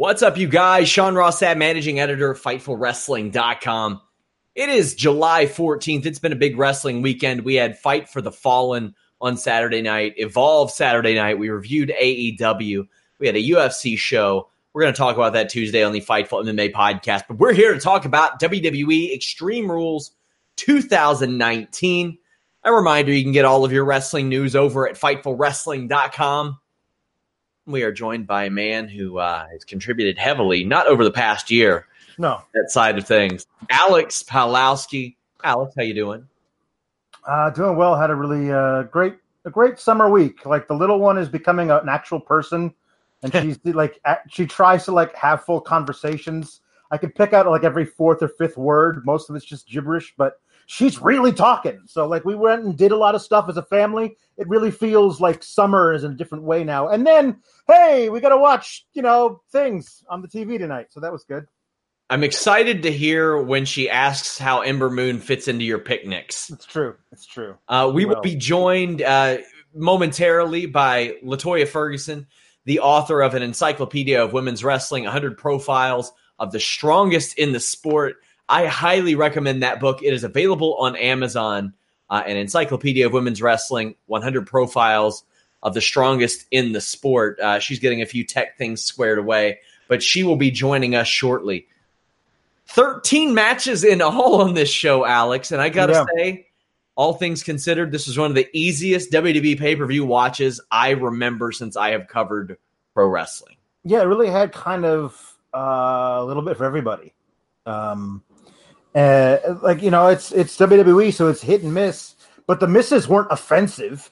What's up, you guys? Sean Ross Sapp, managing editor of FightfulWrestling.com. It is July 14th. It's been a big wrestling weekend. We had Fight for the Fallen on Saturday night, Evolve Saturday night. We reviewed AEW. We had a UFC show. We're going to talk about that Tuesday on the Fightful MMA podcast. But we're here to talk about WWE Extreme Rules 2019. A reminder you can get all of your wrestling news over at FightfulWrestling.com. We are joined by a man who uh, has contributed heavily, not over the past year, No, that side of things. Alex Palowski. Alex, how you doing? uh, doing well. Had a really uh, great a great summer week. Like the little one is becoming an actual person, and she's like she tries to like have full conversations. I can pick out like every fourth or fifth word. Most of it's just gibberish, but she's really talking. So like we went and did a lot of stuff as a family. It really feels like summer is in a different way now. And then hey, we got to watch you know things on the TV tonight. So that was good. I'm excited to hear when she asks how Ember Moon fits into your picnics. It's true. It's true. Uh, we will Well. be joined uh, momentarily by Latoya Ferguson, the author of an encyclopedia of women's wrestling, 100 profiles of the strongest in the sport. I highly recommend that book. It is available on Amazon. Uh, an encyclopedia of women's wrestling, 100 profiles of the strongest in the sport. Uh, she's getting a few tech things squared away, but she will be joining us shortly. 13 matches in all on this show, Alex. And I got to Yeah. say, all things considered, this was one of the easiest WWE pay per view watches I remember since I have covered pro wrestling. yeah, it really had kind of uh, a little bit for everybody. Um, uh, like you know, it's it's WWE, so it's hit and miss. But the misses weren't offensive.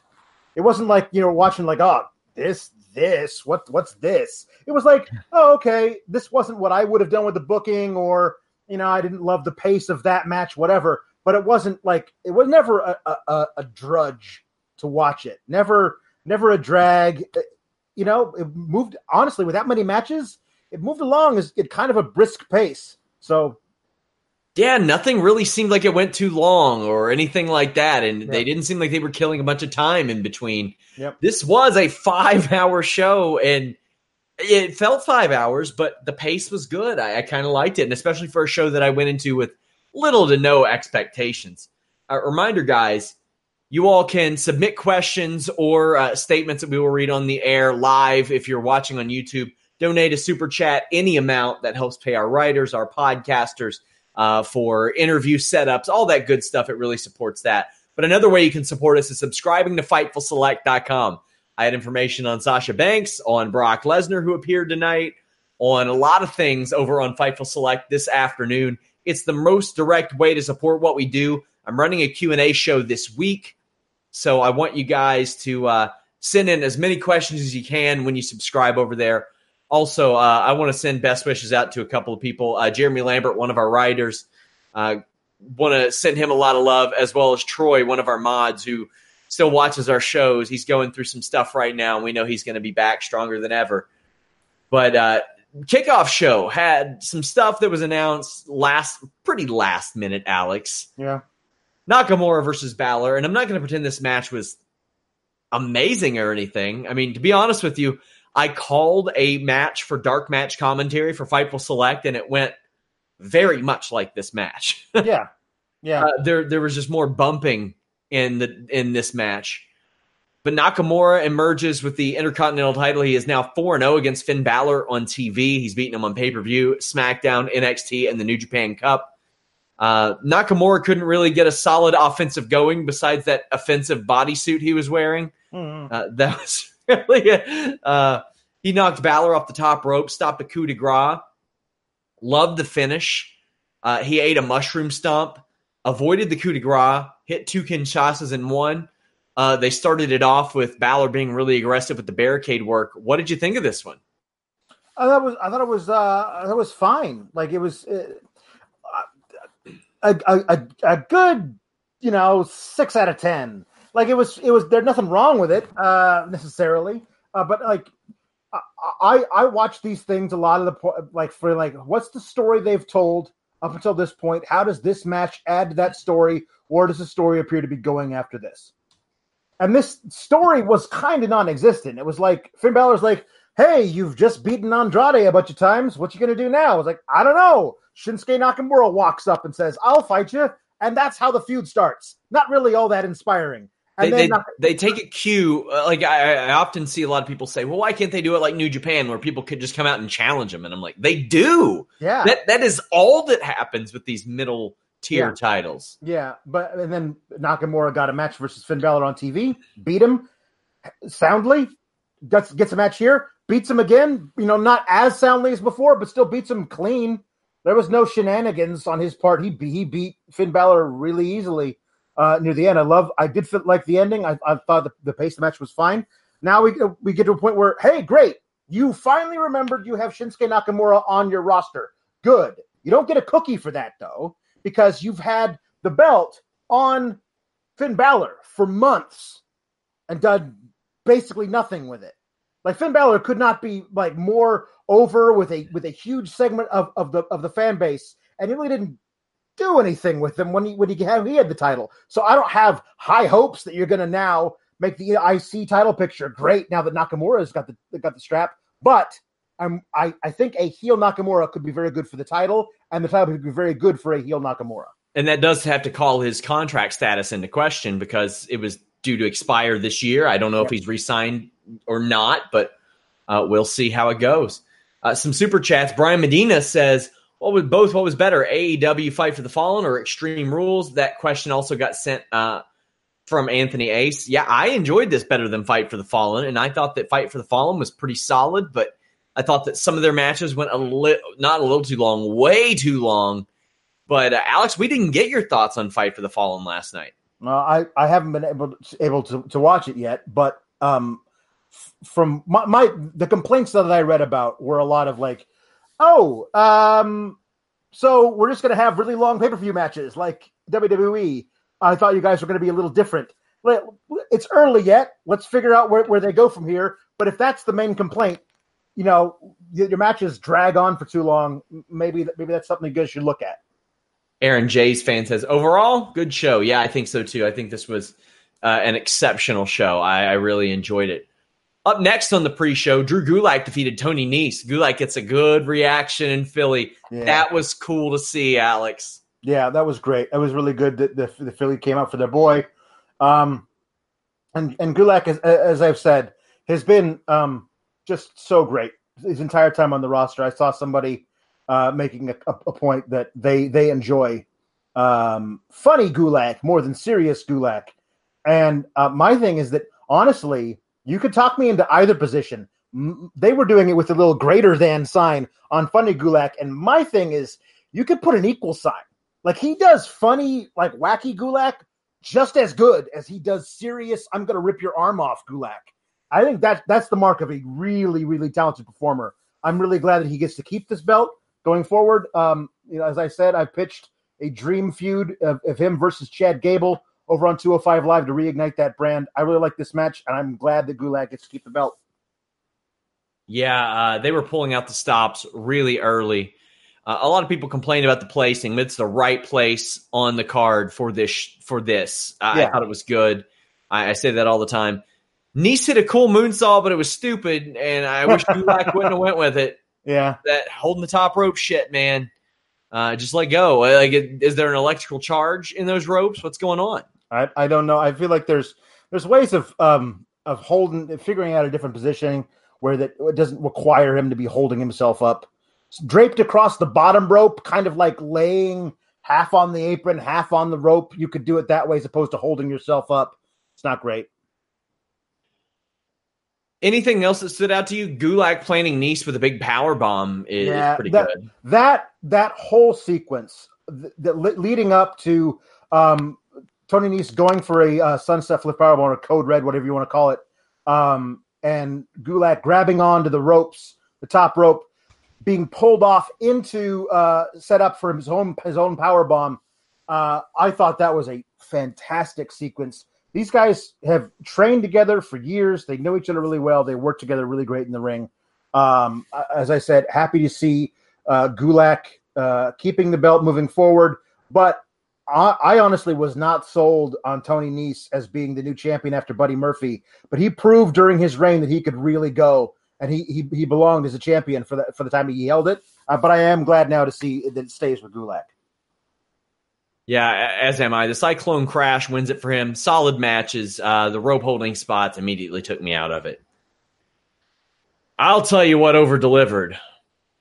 It wasn't like you know watching like oh this this what what's this. It was like oh okay this wasn't what I would have done with the booking or you know I didn't love the pace of that match whatever. But it wasn't like it was never a, a, a, drudge to watch it. Never never a drag you know, it moved honestly with that many matches, it moved along as at kind of a brisk pace. So Yeah, nothing really seemed like it went too long or anything like that. And Yeah. they didn't seem like they were killing a bunch of time in between. Yep. This was a five hour show and it felt five hours, but the pace was good. I, I kind of liked it. And especially for a show that I went into with little to no expectations. A reminder, guys, you all can submit questions or uh, statements that we will read on the air live if you're watching on YouTube. Donate a super chat, any amount that helps pay our writers, our podcasters, uh, for interview setups, all that good stuff. It really supports that. But another way you can support us is subscribing to FightfulSelect.com. I had information on Sasha Banks, on Brock Lesnar, who appeared tonight, on a lot of things over on Fightful Select this afternoon. It's the most direct way to support what we do. I'm running a Q&A show this week, so I want you guys to uh, send in as many questions as you can when you subscribe over there. Also, uh, I want to send best wishes out to a couple of people. Uh, Jeremy Lambert, one of our writers, uh, want to send him a lot of love, as well as Troy, one of our mods who still watches our shows. He's going through some stuff right now, and we know he's going to be back stronger than ever. But uh, kickoff show had some stuff that was announced last, pretty last minute. Alex yeah, Nakamura versus Balor, and I'm not going to pretend this match was amazing or anything. I mean, to be honest with you, I called a match for dark match commentary for Fightful Select, and it went very much like this match. yeah, yeah. Uh, there there was just more bumping in the in this match. But Nakamura emerges with the Intercontinental title. He is now 4 0 against Finn Balor on TV. He's beaten him on pay per view, SmackDown, NXT, and the New Japan Cup. Uh, Nakamura couldn't really get a solid offensive going besides that offensive bodysuit he was wearing. Mhm. Uh, that was Uh, he knocked Balor off the top rope, stopped a coup de grace. Loved the finish. Uh, he ate a mushroom stump, avoided the coup de grace, hit two Kinshasas in one. Uh, they started it off with Balor being really aggressive with the barricade work. What did you think of this one? I thought it was I thought it was uh, that was fine. Like it was uh, a, a a good you know six out of ten. Like it was it was there's nothing wrong with it uh, necessarily, uh, but like I I watch these things a lot of the like for like what's the story they've told up until this point? How does this match add to that story? Where does the story appear to be going after this? And this story was kind of non-existent. It was like Finn Balor's like, "Hey, you've just beaten Andrade a bunch of times. What you gonna do now?" I was like, "I don't know." Shinsuke Nakamura walks up and says, "I'll fight you," and that's how the feud starts. Not really all that inspiring. They, they, they, take a cue. Uh, like I, I, often see a lot of people say, "Well, why can't they do it like New Japan, where people could just come out and challenge them?" And I'm like, they do. Yeah, that that is all that happens with these middle tier yeah. titles. Yeah, but and then Nakamura got a match versus Finn Balor on TV, beat him soundly, gets gets a match here, beats him again. You know, not as soundly as before, but still beats him clean. There was no shenanigans on his part. He he beat Finn Balor really easily uh, near the end. I love. I did feel like the ending. I, I thought the, the pace of the match was fine. Now we we get to a point where hey, great, you finally remembered you have Shinsuke Nakamura on your roster. Good. You don't get a cookie for that though because you've had the belt on Finn Balor for months and done basically nothing with it. Like Finn Balor could not be like more over with a with a huge segment of, of the of the fan base, and he really didn't do anything with him when he when he had he had the title. So I don't have high hopes that you're going to now make the IC title picture great now that Nakamura's got the got the strap. But I'm I I think a heel Nakamura could be very good for the title, and the title would be very good for a heel Nakamura. And that does have to call his contract status into question because it was due to expire this year. I don't know if he's re-signed or not, but uh, we'll see how it goes. Uh, some super chats. Brian Medina says, "What was both? What was better, AEW Fight for the Fallen or Extreme Rules?" That question also got sent uh, from Anthony Ace. Yeah, I enjoyed this better than Fight for the Fallen, and I thought that Fight for the Fallen was pretty solid, but I thought that some of their matches went a little, not a little too long, way too long. But uh, Alex, we didn't get your thoughts on Fight for the Fallen last night. Uh, I I haven't been able to, able to, to watch it yet, but um, from my, my the complaints that I read about were a lot of like, oh, um, so we're just going to have really long pay per view matches like WWE. I thought you guys were going to be a little different. It's early yet. Let's figure out where, where they go from here. But if that's the main complaint, you know, your matches drag on for too long. Maybe maybe that's something you guys should look at. Aaron Jay's fan says overall good show. Yeah, I think so too. I think this was uh, an exceptional show. I, I, really enjoyed it. Up next on the pre-show, Drew Gulak defeated Tony Nese. Gulak gets a good reaction in Philly. Yeah. That was cool to see, Alex. Yeah, that was great. It was really good that the, the Philly came out for their boy. Um, and and Gulak, as, as I've said, has been um, just so great his entire time on the roster. I saw somebody uh, making a, a, point that they they enjoy um, funny Gulak more than serious Gulak. And uh, my thing is that honestly, you could talk me into either position. They were doing it with a little greater than sign on funny Gulak, and my thing is you could put an equal sign. Like he does funny, like wacky Gulak just as good as he does serious. I'm gonna rip your arm off Gulak. I think that that's the mark of a really, really talented performer. I'm really glad that he gets to keep this belt going forward. Um, you know, as I said, I pitched a dream feud of, of him versus Chad Gable over on 205 Live to reignite that brand. I really like this match, and I'm glad that Gulak gets to keep the belt. Yeah, uh, they were pulling out the stops really early. Uh, a lot of people complained about the placing. but It's the right place on the card for this. For this, yeah. I thought it was good. I, I say that all the time. Nese hit a cool moonsault, but it was stupid, and I wish Gulak wouldn't have went with it. Yeah, that holding the top rope shit, man. Uh, just let go. Like, is there an electrical charge in those ropes? What's going on? I I don't know. I feel like there's there's ways of um of holding, figuring out a different positioning where that it doesn't require him to be holding himself up, draped across the bottom rope, kind of like laying half on the apron, half on the rope. You could do it that way as opposed to holding yourself up. It's not great. Anything else that stood out to you? Gulak planning Nese with a big power bomb is, yeah, pretty that, good. That that whole sequence, that leading up to um, Tony Nese going for a uh, sunset flip powerbomb or code red, whatever you want to call it, um, and Gulak grabbing onto the ropes, the top rope, being pulled off into uh, set up for his own his own power bomb. Uh, I thought that was a fantastic sequence. These guys have trained together for years. They know each other really well. They work together really great in the ring. Um, as I said, happy to see uh, Gulak uh, keeping the belt moving forward. But I, honestly was not sold on Tony Nese as being the new champion after Buddy Murphy. But he proved during his reign that he could really go, and he he, he belonged as a champion for the for the time he held it. Uh, but I am glad now to see that it stays with Gulak. Yeah, as am I. The Cyclone Crash wins it for him. Solid matches. Uh, the rope holding spots immediately took me out of it. I'll tell you what over delivered.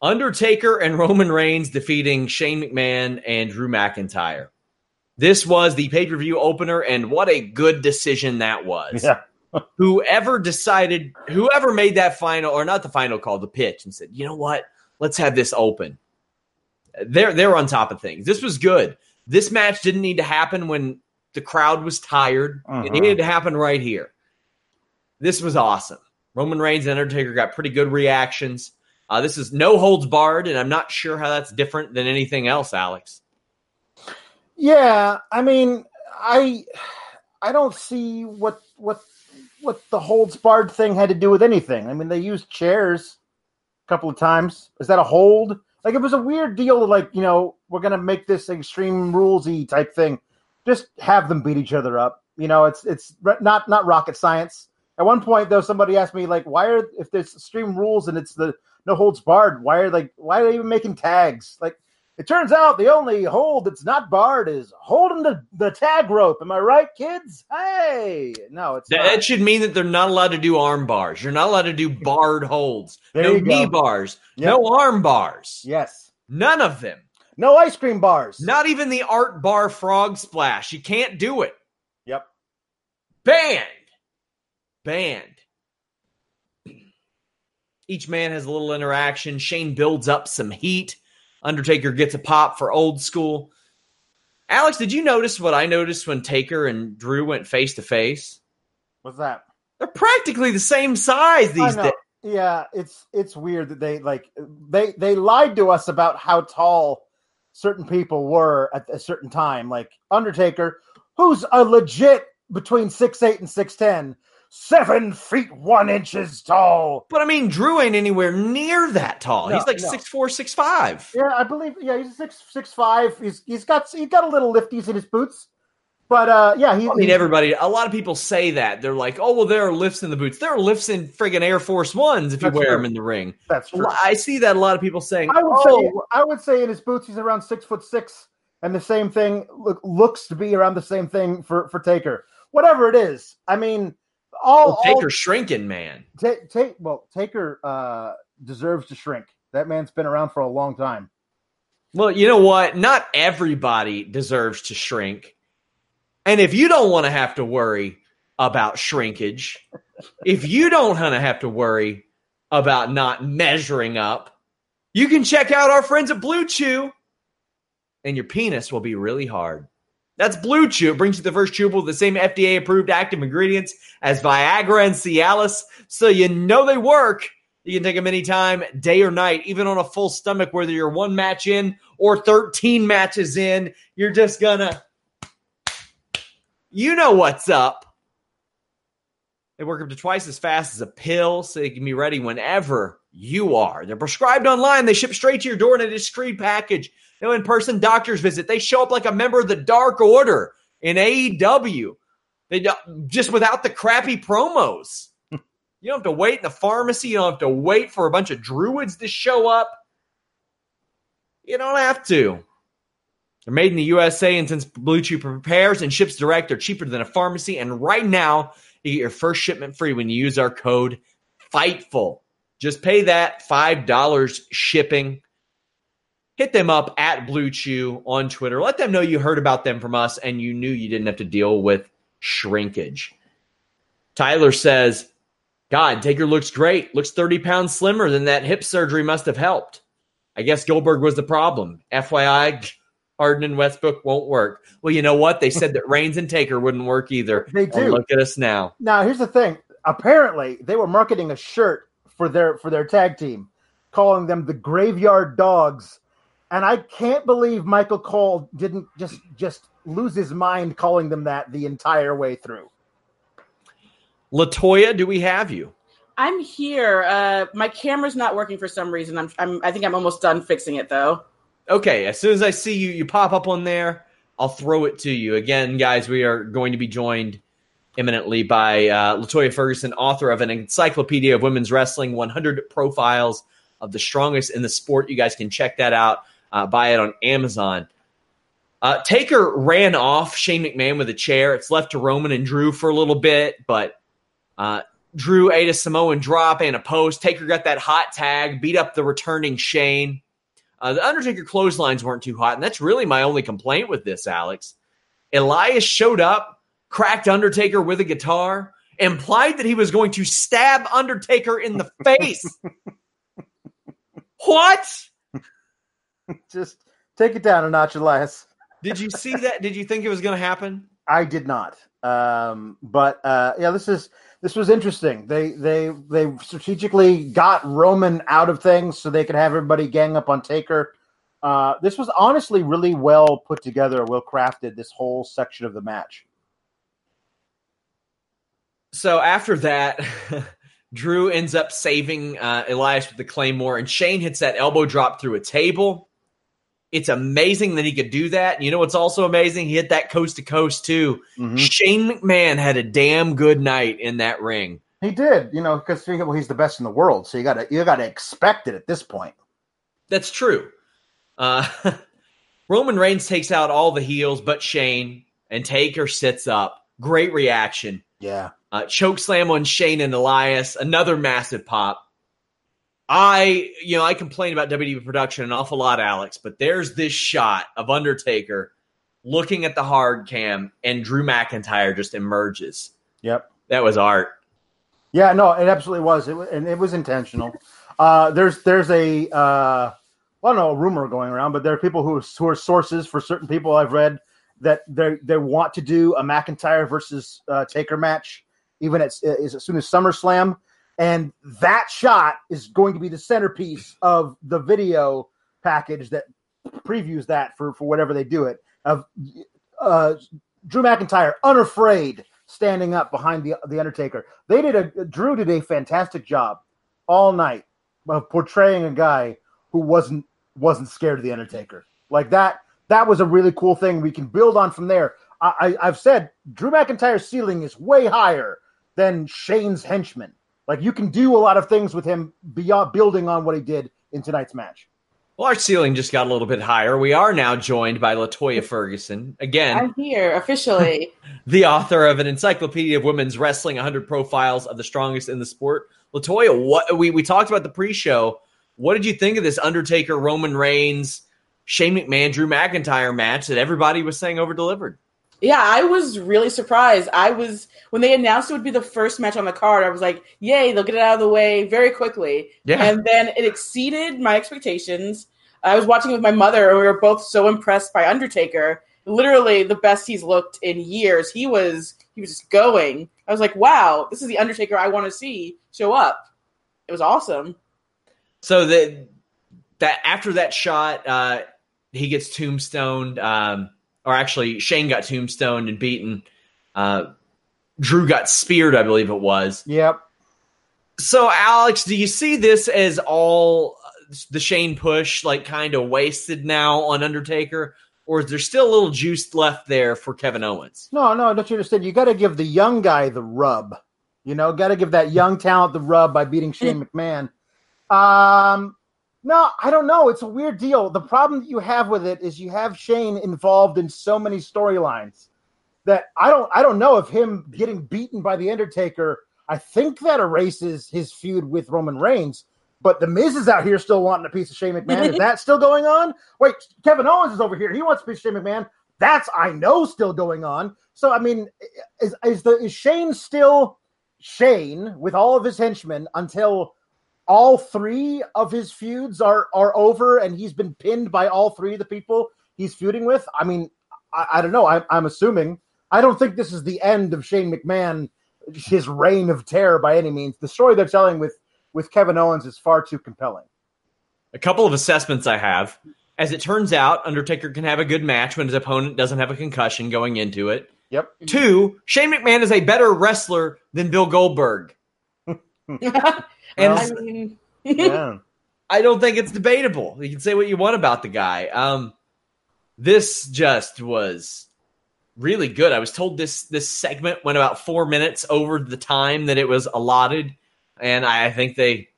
Undertaker and Roman Reigns defeating Shane McMahon and Drew McIntyre. This was the pay per view opener, and what a good decision that was. Yeah. whoever decided, whoever made that final, or not the final call, the pitch, and said, you know what? Let's have this open. They're, they're on top of things. This was good. This match didn't need to happen when the crowd was tired. Uh-huh. It needed to happen right here. This was awesome. Roman Reigns and Undertaker got pretty good reactions. Uh, this is no holds barred, and I'm not sure how that's different than anything else, Alex. Yeah, I mean, I I don't see what what what the holds barred thing had to do with anything. I mean, they used chairs a couple of times. Is that a hold? Like it was a weird deal. To like you know, we're gonna make this extreme rulesy type thing. Just have them beat each other up. You know, it's it's not not rocket science. At one point, though, somebody asked me like, "Why are if there's extreme rules and it's the no holds barred? Why are like why are they even making tags? Like it turns out the only hold that's not barred is holding the, the tag rope. Am I right, kids? Hey, no, it's that, that should mean that they're not allowed to do arm bars. You're not allowed to do barred holds. no knee go. bars. Yep. No arm bars. Yes, none of them. No ice cream bars. Not even the art bar frog splash. You can't do it. Yep. Banned. Banned. Each man has a little interaction. Shane builds up some heat. Undertaker gets a pop for old school. Alex, did you notice what I noticed when Taker and Drew went face to face? What's that? They're practically the same size these days. Yeah, it's it's weird that they like they they lied to us about how tall certain people were at a certain time. Like Undertaker, who's a legit between six eight and six ten, seven feet one inches tall. But I mean, Drew ain't anywhere near that tall. No, he's like no. six four, six five. Yeah, I believe. Yeah, he's six six five. He's he's got he's got a little lifties in his boots. But uh, yeah, he, I mean, everybody. A lot of people say that they're like, "Oh, well, there are lifts in the boots. There are lifts in friggin' Air Force Ones if you wear true. them in the ring." That's true. I see that a lot of people saying. I would oh. say, I would say in his boots, he's around six foot six, and the same thing look, looks to be around the same thing for for Taker. Whatever it is, I mean, all well, Taker all, shrinking, man. Take take well, Taker uh, deserves to shrink. That man's been around for a long time. Well, you know what? Not everybody deserves to shrink. And if you don't want to have to worry about shrinkage, if you don't want to have to worry about not measuring up, you can check out our friends at Blue Chew, and your penis will be really hard. That's Blue Chew. It brings you the first chewable with the same FDA approved active ingredients as Viagra and Cialis, so you know they work. You can take them anytime, day or night, even on a full stomach, whether you're one match in or 13 matches in. You're just gonna, you know what's up. They work up to twice as fast as a pill, so they can be ready whenever you are. They're prescribed online. They ship straight to your door in a discreet package no in person doctor's visit. They show up like a member of the Dark Order in AEW. They just without the crappy promos. you don't have to wait in the pharmacy. You don't have to wait for a bunch of druids to show up. You don't have to. They're made in the USA, and since Blue Chew prepares and ships direct, they're cheaper than a pharmacy. And right now, you get your first shipment free when you use our code FIGHTFUL. Just pay that $5 shipping hit them up at Blue Chew on Twitter. Let them know you heard about them from us and you knew you didn't have to deal with shrinkage. Tyler says, God, Taker looks great. Looks 30 pounds slimmer than that hip surgery must have helped. I guess Goldberg was the problem. FYI, Harden and Westbrook won't work. Well, you know what? They said that Reigns and Taker wouldn't work either. They oh, do. And look at us now. Now, here's the thing. Apparently, they were marketing a shirt for their for their tag team, calling them the Graveyard Dogs. And I can't believe Michael Cole didn't just just lose his mind calling them that the entire way through. Latoya, do we have you? I'm here. Uh, my camera's not working for some reason. I'm, I'm I think I'm almost done fixing it though. Okay, as soon as I see you, you pop up on there. I'll throw it to you again, guys. We are going to be joined imminently by uh, Latoya Ferguson, author of an encyclopedia of women's wrestling, 100 profiles of the strongest in the sport. You guys can check that out. Uh, buy it on Amazon. Uh, Taker ran off Shane McMahon with a chair. It's left to Roman and Drew for a little bit, but uh, Drew ate a Samoan drop and a post. Taker got that hot tag, beat up the returning Shane. Uh, the Undertaker clotheslines weren't too hot, and that's really my only complaint with this, Alex. Elias showed up, cracked Undertaker with a guitar, implied that he was going to stab Undertaker in the face. what? Just take it down a notch, Elias. Did you see that? Did you think it was going to happen? I did not. Um, but uh, yeah, this is this was interesting. They they they strategically got Roman out of things so they could have everybody gang up on Taker. Uh, this was honestly really well put together, well crafted. This whole section of the match. So after that, Drew ends up saving uh, Elias with the claymore, and Shane hits that elbow drop through a table. It's amazing that he could do that. You know what's also amazing? He hit that coast to coast too. Mhm. Shane McMahon had a damn good night in that ring. He did, you know, because well, he's the best in the world, so you got to you got to expect it at this point. That's true. Uh, Roman Reigns takes out all the heels but Shane, and Taker sits up. Great reaction. Yeah, Uh, choke slam on Shane and Elias. Another massive pop. I, you know, I complain about WWE production an awful lot, Alex, but there's this shot of Undertaker looking at the hard cam, and Drew McIntyre just emerges. yep. That was art. Yeah, no, it absolutely was, it, wa- and it was intentional. Uh, there's there's a uh, I don't know a rumor going around, but there are people who who are sources for certain people I've read that they they want to do a McIntyre versus uh, Taker match, even as, as soon as SummerSlam, and that shot is going to be the centerpiece of the video package that previews that for for whatever they do it of uh, Drew McIntyre unafraid standing up behind the the Undertaker. They did a Drew did a fantastic job all night of portraying a guy who wasn't wasn't scared of the Undertaker. Like that that was a really cool thing. We can build on from there. I, I I've said Drew McIntyre's ceiling is way higher than Shane's henchman. Like you can do a lot of things with him beyond building on what he did in tonight's match. Well, our ceiling just got a little bit higher. We are now joined by Latoya Ferguson. Again, I'm here officially. the author of an encyclopedia of women's wrestling 100 profiles of the strongest in the sport latoya what we, we talked about the pre-show what did you think of this undertaker roman reigns shane mcmahon drew mcintyre match that everybody was saying over delivered yeah, I was really surprised. I was when they announced it would be the first match on the card. I was like, "Yay, they'll get it out of the way very quickly." Yeah. and then it exceeded my expectations. I was watching it with my mother, and we were both so impressed by Undertaker. Literally, the best he's looked in years. He was he was just going. I was like, "Wow, this is the Undertaker I want to see show up." It was awesome. so that that after that shot uh he gets tombstoned um or actually shane got tombstoned and beaten uh drew got speared i believe it was Yep. So, Alex, do you see this as all uh, the Shane push, like kind of wasted now on Undertaker, or is there still a little juice left there for Kevin Owens? No, no, don't you understand? You got to give the young guy the rub. You know, got to give that young talent the rub by beating Shane McMahon. Um, no, I don't know. It's a weird deal. The problem that you have with it is you have Shane involved in so many storylines that I don't, I don't know if him getting beaten by the Undertaker. I think that erases his feud with Roman Reigns. But the Miz is out here still wanting a piece of Shane McMahon. is that still going on? Wait, Kevin Owens is over here. He wants a piece of Shane McMahon. That's I know still going on. So I mean, is is the is Shane still Shane with all of his henchmen until all three of his feuds are are over and he's been pinned by all three of the people he's feuding with. I mean, I, I don't know. I, I'm assuming. I don't think this is the end of Shane McMahon, his reign of terror by any means. The story they're telling with with Kevin Owens is far too compelling. A couple of assessments I have. As it turns out, Undertaker can have a good match when his opponent doesn't have a concussion going into it. Yep. Two, Shane McMahon is a better wrestler than Bill Goldberg. and I mean, Yeah. I don't think it's debatable. You can say what you want about the guy. Um, this just was really good. I was told this this segment went about four minutes over the time that it was allotted, and I think they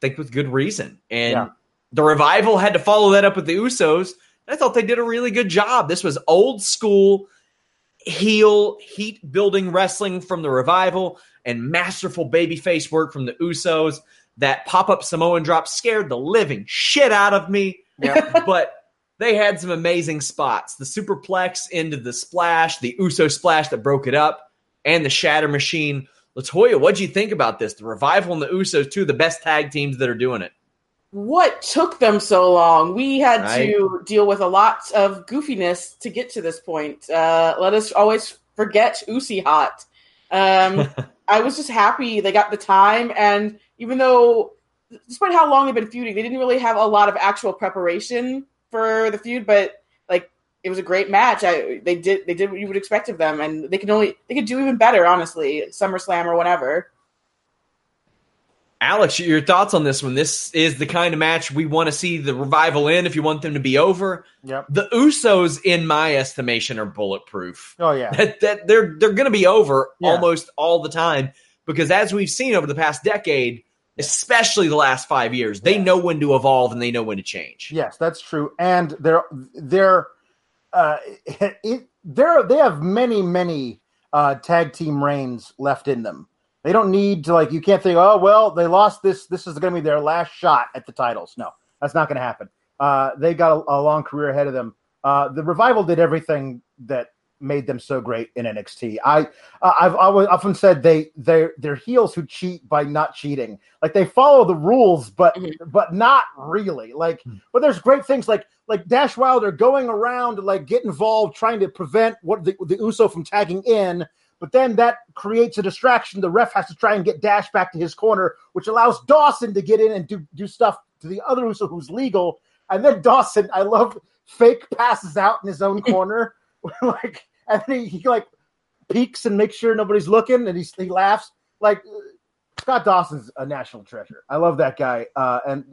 think with good reason. And Yeah. the revival had to follow that up with the Usos. I thought they did a really good job. This was old school heel heat building wrestling from the revival and masterful babyface work from the Usos. That pop up Samoan drop scared the living shit out of me, Yeah. but they had some amazing spots. The superplex into the splash, the Uso splash that broke it up, and the shatter machine. Latoya, what'd you think about this? The revival and the Usos, two of the best tag teams that are doing it. what took them so long? We had to deal with a lot of goofiness to get to this point. Uh, let us always forget Usi Hot. Um, I was just happy they got the time, and even though, despite how long they've been feuding, they didn't really have a lot of actual preparation for the feud. But like, it was a great match. I they did they did what you would expect of them, and they could only they could do even better, honestly. SummerSlam or whatever. Alex, your thoughts on this one? This is the kind of match we want to see the revival in if you want them to be over. Yep. The Usos, in my estimation, are bulletproof. Oh yeah. That, that they're they're going to be over Yeah. almost all the time because as we've seen over the past decade, especially the last five years, they Yeah. know when to evolve and they know when to change. Yes, that's true. And they're they're uh, it, they're they have many many uh, tag team reigns left in them. They don't need to like you can't think oh well they lost this this is going to be their last shot at the titles. No, that's not going to happen. Uh, they got a, a long career ahead of them. Uh, the revival did everything that made them so great in NXT. I uh, I've always often said they they they're heels who cheat by not cheating. Like they follow the rules, but Mhm. but not really. Like but there's great things like like Dash Wilder going around to like get involved, trying to prevent what the, the Uso from tagging in. But then that creates a distraction. The ref has to try and get Dash back to his corner, which allows Dawson to get in and do do stuff to the other Uso who's legal. And then Dawson, I love fake passes out in his own corner, like and he, he like peeks and makes sure nobody's looking, and he he laughs like Scott Dawson's a national treasure. I love that guy. Uh, and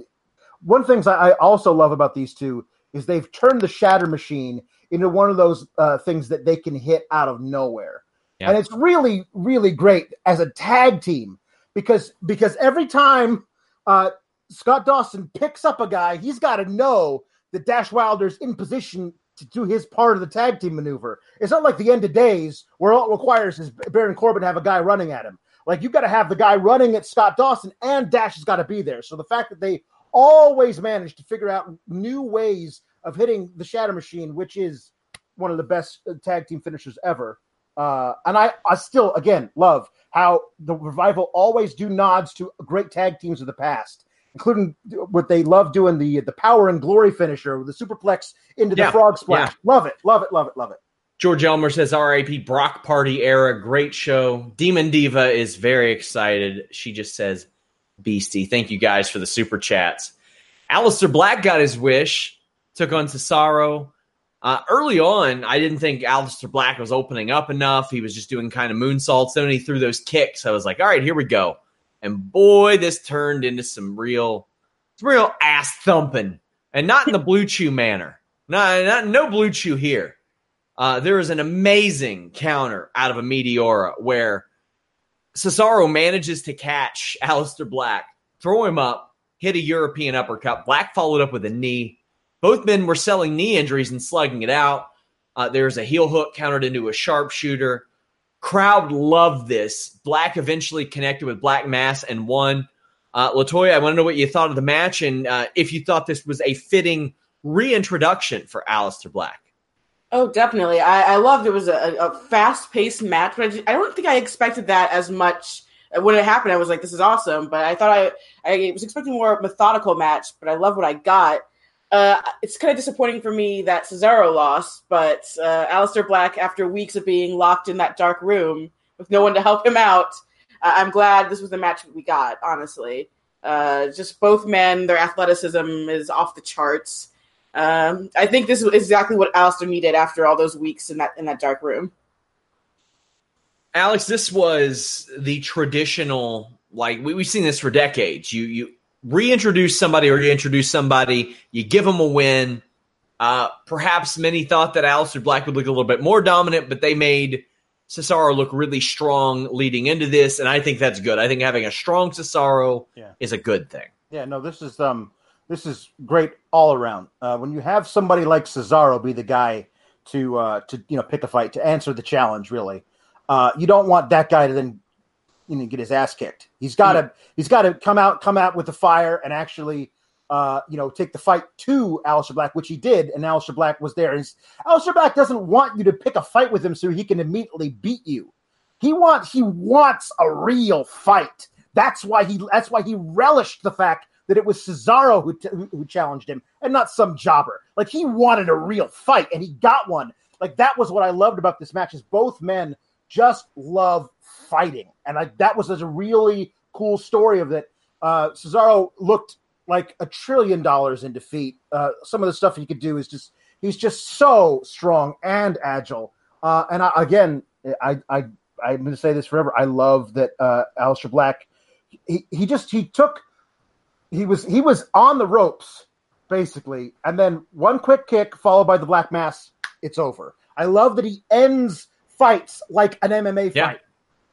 one of the things I, I also love about these two is they've turned the Shatter Machine into one of those uh, things that they can hit out of nowhere, Yeah. and it's really really great as a tag team because because every time uh, Scott Dawson picks up a guy, he's got to know that Dash Wilder's in position to do his part of the tag team maneuver. It's not like the end of days where all it requires is Baron Corbin to have a guy running at him. Like you've got to have the guy running at Scott Dawson, and Dash has got to be there. So the fact that they always manage to figure out new ways of hitting the Shatter Machine, which is one of the best uh, tag team finishers ever. Uh, and I, I still, again, love how the revival always do nods to great tag teams of the past, including what they love doing the the power and glory finisher, the superplex into Yeah, the frog splash. Love it, love it, love it, love it. George Elmer says RIP Brock Party era, great show. Demon Diva is very excited. She just says beastie. Thank you guys for the super chats. Aleister Black got his wish, took on Cesaro. Uh, early on, I didn't think Aleister Black was opening up enough. He was just doing kind of moonsaults. Then when he threw those kicks, I was like, all right, here we go. And boy, this turned into some real, some real ass thumping, and not in the blue chew manner. No, not no blue chew here. Uh, there is an amazing counter out of a Meteora where Cesaro manages to catch Aleister Black, throw him up, hit a European uppercut. Black followed up with a knee. Both men were selling knee injuries and slugging it out. Uh, there's a heel hook countered into a sharpshooter. Crowd loved this. Black eventually connected with Black Mass and won. Uh, Latoya, I want to know what you thought of the match and uh, if you thought this was a fitting reintroduction for Aleister Black. Oh, definitely. I, I loved it was a, a fast paced match, but I, I don't think I expected that as much. When it happened, I was like, "This is awesome," but I thought I I was expecting more methodical match, but I love what I got. Uh, it's kind of disappointing for me that Cesaro lost, but uh, Aleister Black, after weeks of being locked in that dark room with no one to help him out, uh, I'm glad this was the match we got. Honestly, uh, just both men, their athleticism is off the charts. Um, I think this is exactly what Aleister needed after all those weeks in that in that dark room. Alex, this was the traditional like we, have seen this for decades. You you reintroduce somebody or you introduce somebody, you give them a win. Uh, perhaps many thought that Aleister Black would look a little bit more dominant, but they made Cesaro look really strong leading into this, and I think that's good. I think having a strong Cesaro yeah. is a good thing. Yeah, no, this is um this is great all around. Uh, when you have somebody like Cesaro be the guy to uh, to you know pick a fight to answer the challenge, really, uh, you don't want that guy to then you know get his ass kicked. He's got to he's got to come out come out with the fire and actually uh, you know take the fight to Aleister Black, which he did, and Aleister Black was there. He's, Aleister Black doesn't want you to pick a fight with him so he can immediately beat you. He wants he wants a real fight. That's why he that's why he relished the fact that it was Cesaro who, t- who challenged him and not some jobber. Like he wanted a real fight and he got one. Like that was what I loved about this match is both men just love fighting, and I, that was a really cool story of that. Uh, Cesaro looked like a trillion dollars in defeat. Uh, some of the stuff he could do is just he's just so strong and agile. Uh, and I, again, I, I I'm going to say this forever. I love that uh, Aleister Black. He, he just he took he was he was on the ropes basically, and then one quick kick followed by the Black Mass. It's over. I love that he ends fights like an MMA fight.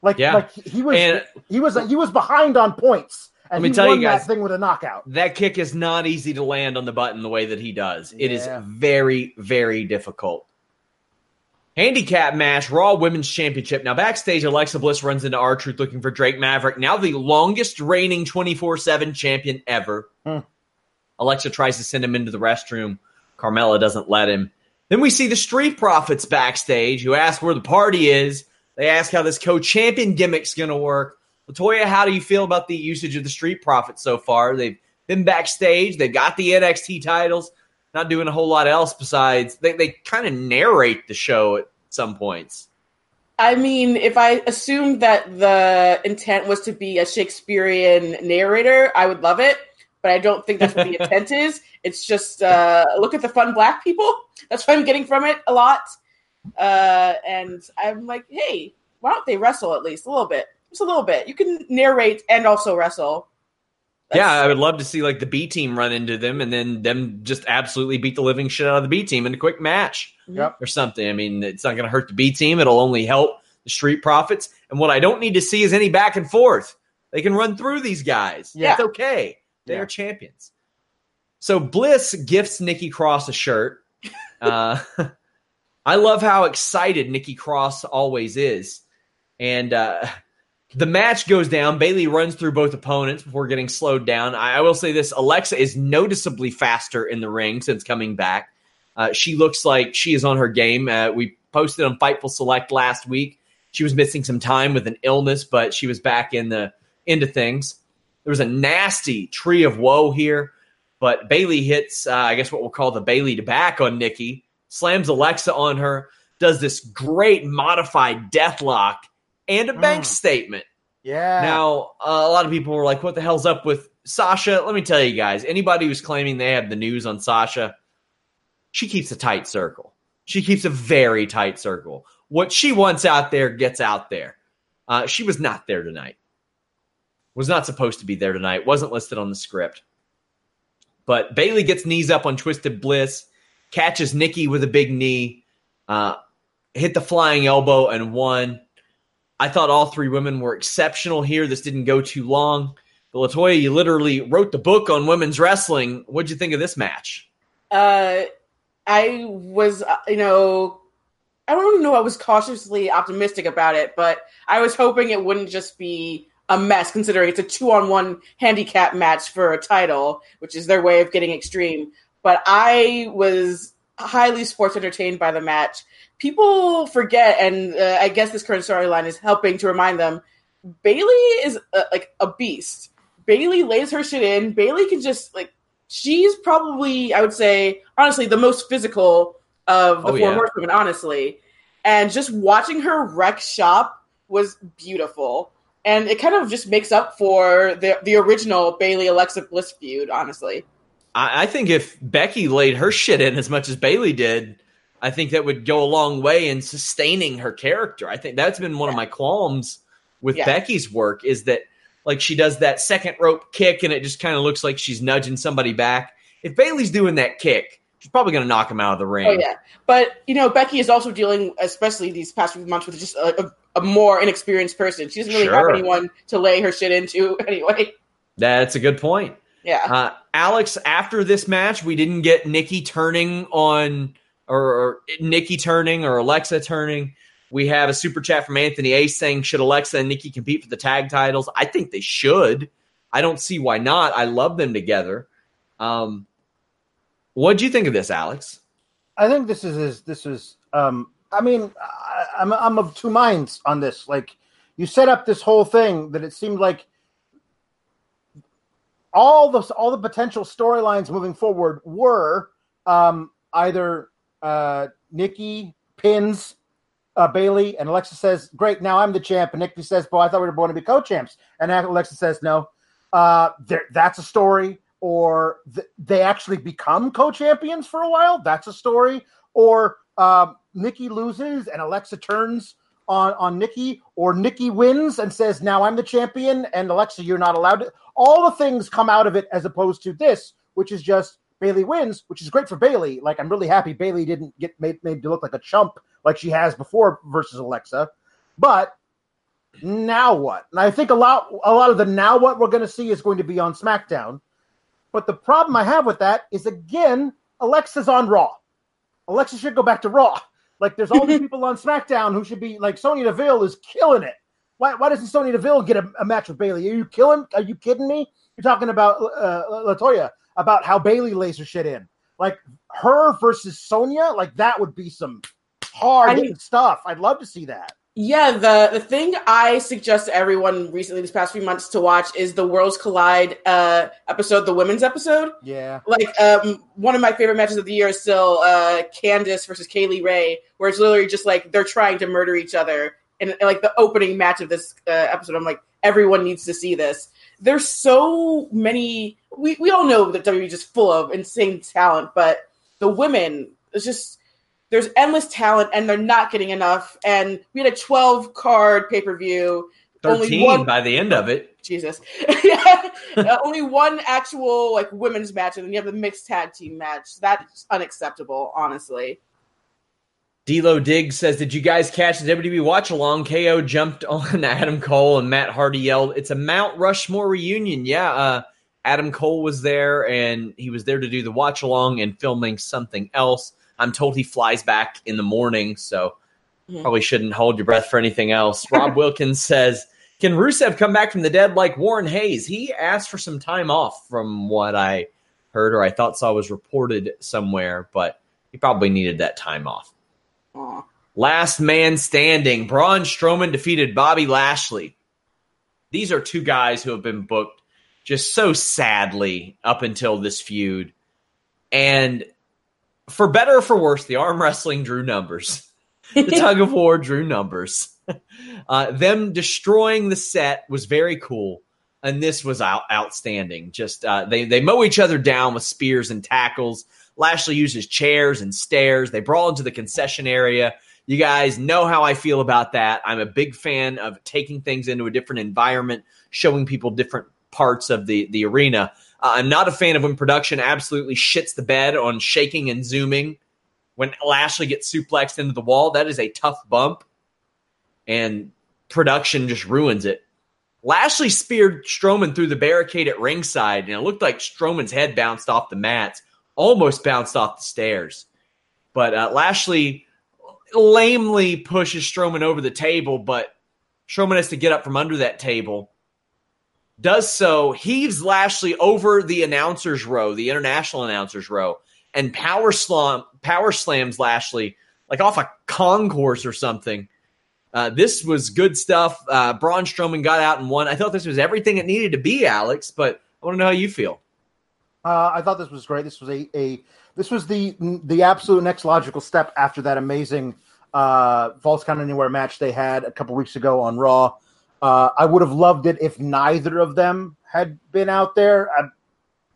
Like, yeah. like he was and, he was he was behind on points. And let me tell you guys, that thing with a knockout. That kick is not easy to land on the button the way that he does. Yeah. It is very, very difficult. Handicap match, Raw Women's Championship. Now, backstage, Alexa Bliss runs into R-Truth looking for Drake Maverick, now the longest reigning 24 7 champion ever. Hmm. Alexa tries to send him into the restroom. Carmella doesn't let him. Then we see the Street Profits backstage who ask where the party is. They ask how this co champion gimmick's going to work. Latoya, how do you feel about the usage of the Street Profits so far? They've been backstage, they've got the NXT titles, not doing a whole lot else besides they, they kind of narrate the show at some points. I mean, if I assumed that the intent was to be a Shakespearean narrator, I would love it but I don't think that's what the intent is. It's just uh, look at the fun black people. That's what I'm getting from it a lot. Uh, and I'm like, hey, why don't they wrestle at least a little bit? Just a little bit. You can narrate and also wrestle. That's yeah, I would love to see like the B team run into them and then them just absolutely beat the living shit out of the B team in a quick match yep. or something. I mean, it's not going to hurt the B team. It'll only help the Street Profits. And what I don't need to see is any back and forth. They can run through these guys. Yeah, it's okay. They yeah. are champions. So Bliss gifts Nikki Cross a shirt. Uh, I love how excited Nikki Cross always is. And uh, the match goes down. Bayley runs through both opponents before getting slowed down. I, I, will say this Alexa is noticeably faster in the ring since coming back. Uh, she looks like she is on her game. Uh, we posted on Fightful Select last week. She was missing some time with an illness, but she was back in the into things. There was a nasty tree of woe here, but Bayley hits, uh, I guess what we'll call the Bayley to back on Nikki, slams Alexa on her, does this great modified deathlock and a bank mm. statement. Yeah. Now, uh, a lot of people were like, what the hell's up with Sasha? Let me tell you guys, anybody who's claiming they have the news on Sasha, she keeps a tight circle. She keeps a very tight circle. What she wants out there gets out there. Uh, she was not there tonight was not supposed to be there tonight, wasn't listed on the script. But Bayley gets knees up on Twisted Bliss, catches Nikki with a big knee, uh, hit the flying elbow, and won. I thought all three women were exceptional here. This didn't go too long. But Latoya, you literally wrote the book on women's wrestling. What'd you think of this match? Uh, I was, uh, you know, I don't even know. I was cautiously optimistic about it, but I was hoping it wouldn't just be a mess considering it's a two on one handicap match for a title, which is their way of getting extreme. But I was highly sports entertained by the match. People forget, and uh, I guess this current storyline is helping to remind them Bayley is a, like a beast. Bayley lays her shit in. Bayley can just like she's probably, I would say, honestly, the most physical of the Oh, four yeah. horsewomen, honestly. And just watching her wreck shop was beautiful. And it kind of just makes up for the the original Bayley Alexa Bliss feud, honestly. I, I think if Becky laid her shit in as much as Bayley did, I think that would go a long way in sustaining her character. I think that's been one of my qualms with Yeah. Becky's work is that like she does that second rope kick and it just kind of looks like she's nudging somebody back. If Bayley's doing that kick, she's probably going to knock him out of the ring. Oh yeah, but you know Becky is also dealing, especially these past few months, with just a, a, a more inexperienced person. She doesn't really Sure. have anyone to lay her shit into anyway. That's a good point. Yeah, Uh, Alex, after this match, we didn't get Nikki turning on or, or Nikki turning or Alexa turning. We have a super chat from Anthony Ace saying, "Should Alexa and Nikki compete for the tag titles?" I think they should. I don't see why not. I love them together. Um, what do you think of this, Alex? I think this is is this is. Um, I mean, I, I'm I'm of two minds on this. Like, you set up this whole thing that it seemed like all the all the potential storylines moving forward were um, either uh, Nikki pins uh, Bayley, and Alexa says, "Great, now I'm the champ." And Nikki says, "Well, I thought we were going to be co-champs." And Alexa says, "No, uh, that's a story." Or th- they actually become co-champions for a while. That's a story. Or um, Nikki loses and Alexa turns on on Nikki, or Nikki wins and says, "Now I'm the champion," and Alexa, you're not allowed to. All the things come out of it as opposed to this, which is just Bayley wins, which is great for Bayley. Like I'm really happy Bayley didn't get made made to look like a chump like she has before versus Alexa. But now what? And I think a lot a lot of the now what we're going to see is going to be on SmackDown. But the problem I have with that is again, Alexa's on Raw. Alexa should go back to Raw. Like there's all these people on SmackDown who should be like Sonya Deville is killing it. Why, why doesn't Sonya Deville get a, a match with Bayley? Are you killing? Are you kidding me? You're talking about uh, Latoya about how Bayley lays her shit in. Like her versus Sonya, like that would be some hard I mean- stuff. I'd love to see that. Yeah. The the thing I suggest to everyone recently these past few months to watch is the Worlds Collide uh, episode, the women's episode. Yeah. like um one of my favorite matches of the year is still uh Candice versus Kay Lee Ray, where it's literally just like they're trying to murder each other. And, and, like the opening match of this uh, episode, I'm like, everyone needs to see this. There's so many. We we all know that WWE is just full of insane talent, but the women, it's just there's endless talent, and they're not getting enough. And we had a 12 card pay per view. Only Thirteen one- by the end of it. Jesus. yeah. Uh, only one actual like women's match, and then you have the mixed tag team match. That's unacceptable, honestly. D'Lo Diggs says, "Did you guys catch the WWE watch along? KO jumped on Adam Cole and Matt Hardy yelled, "It's a Mount Rushmore reunion!" Yeah, uh, Adam Cole was there, and he was there to do the watch along and filming something else. I'm told he flies back in the morning, so probably shouldn't hold your breath for anything else. Rob Wilkins says, "Can Rusev come back from the dead like Warren Hayes?" He asked for some time off, from what I heard or I thought saw was reported somewhere, but he probably needed that time off. Aw. Last man standing. Braun Strowman defeated Bobby Lashley. These are two guys who have been booked just so sadly up until this feud. And for better or for worse, the arm wrestling drew numbers. the tug of war drew numbers. Uh, them destroying the set was very cool, and this was out- outstanding. Just uh, they they mow each other down with spears and tackles. Lashley uses chairs and stairs. They brawl into the concession area. You guys know how I feel about that. I'm a big fan of taking things into a different environment, showing people different parts of the the arena. Uh, I'm not a fan of when production absolutely shits the bed on shaking and zooming. When Lashley gets suplexed into the wall, that is a tough bump, and production just ruins it. Lashley speared Strowman through the barricade at ringside, and it looked like Strowman's head bounced off the mats, almost bounced off the stairs. But uh, Lashley lamely pushes Strowman over the table, but Strowman has to get up from under that table. Does so, heaves Lashley over the announcers row, the international announcers row, and power slam power slams Lashley like off a concourse or something. Uh, this was good stuff. Uh, Braun Strowman got out and won. I thought this was everything it needed to be, Alex. But I want to know how you feel. Uh, I thought this was great. This was a, a this was the the absolute next logical step after that amazing uh, false count anywhere match they had a couple weeks ago on Raw. Uh, I would have loved it if neither of them had been out there. I,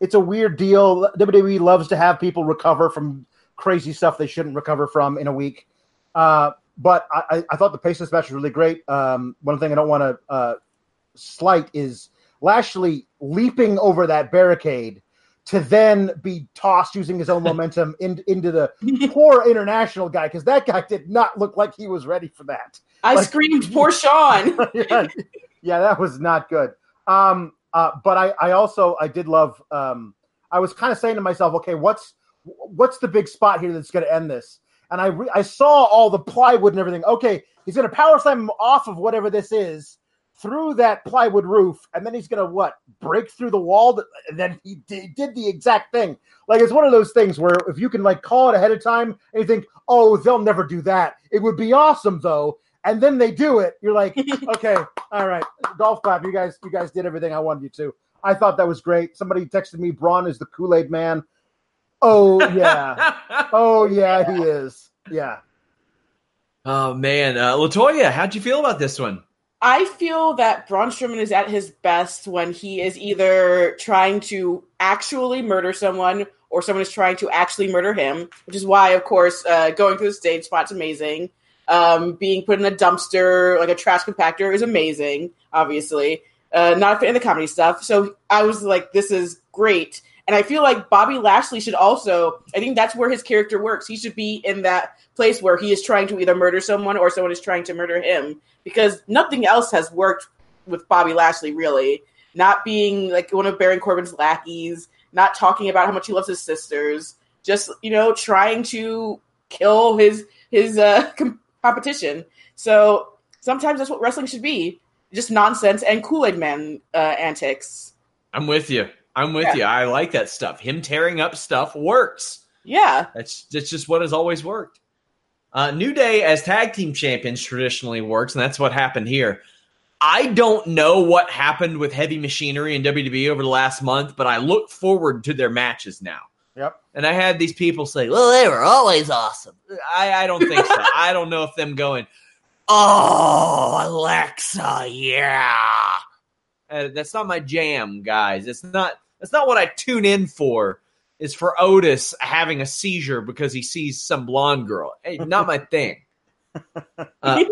it's a weird deal. WWE loves to have people recover from crazy stuff they shouldn't recover from in a week. Uh, but I, I, thought the pace of this match was really great. Um, one thing I don't want to uh, slight is Lashley leaping over that barricade to then be tossed using his own momentum in, into the poor international guy because that guy did not look like he was ready for that. I like, screamed, "Poor Sean!" yeah, yeah, that was not good. Um, uh, but I, I also I did love. Um, I was kind of saying to myself, okay, what's what's the big spot here that's going to end this? And I re- I saw all the plywood and everything. Okay, he's going to power slam him off of whatever this is through that plywood roof, and then he's gonna what break through the wall. and then he did, did the exact thing. Like it's one of those things where if you can like call it ahead of time and you think, oh, they'll never do that. It would be awesome though. And then they do it. You're like, okay, all right, golf clap. You guys, you guys did everything I wanted you to. I thought that was great. Somebody texted me, Braun is the Kool Aid man. Oh yeah, oh yeah, he is. Yeah. Oh man, uh, Latoya, how'd you feel about this one? I feel that Braun Strowman is at his best when he is either trying to actually murder someone or someone is trying to actually murder him, which is why, of course, uh, going through the stage spot's amazing. Um, being put in a dumpster, like a trash compactor, is amazing, obviously. Uh, not a fan of the comedy stuff. So I was like, this is great. And I feel like Bobby Lashley should also, I think that's where his character works. He should be in that place where he is trying to either murder someone or someone is trying to murder him because nothing else has worked with Bobby Lashley, really. Not being like one of Baron Corbin's lackeys, not talking about how much he loves his sisters, just, you know, trying to kill his his uh, com- competition. So sometimes that's what wrestling should be just nonsense and Kool Aid Man uh, antics. I'm with you. I'm with yeah. you. I like that stuff. Him tearing up stuff works. Yeah. That's that's just what has always worked. Uh, New Day as tag team champions traditionally works, and that's what happened here. I don't know what happened with Heavy Machinery and WWE over the last month, but I look forward to their matches now. Yep. And I had these people say, "Well, they were always awesome." I, I don't think so. I don't know if them going, "Oh, Alexa, yeah." Uh, that's not my jam, guys. It's not that's not what I tune in for. Is for Otis having a seizure because he sees some blonde girl. Hey, not my thing. Uh,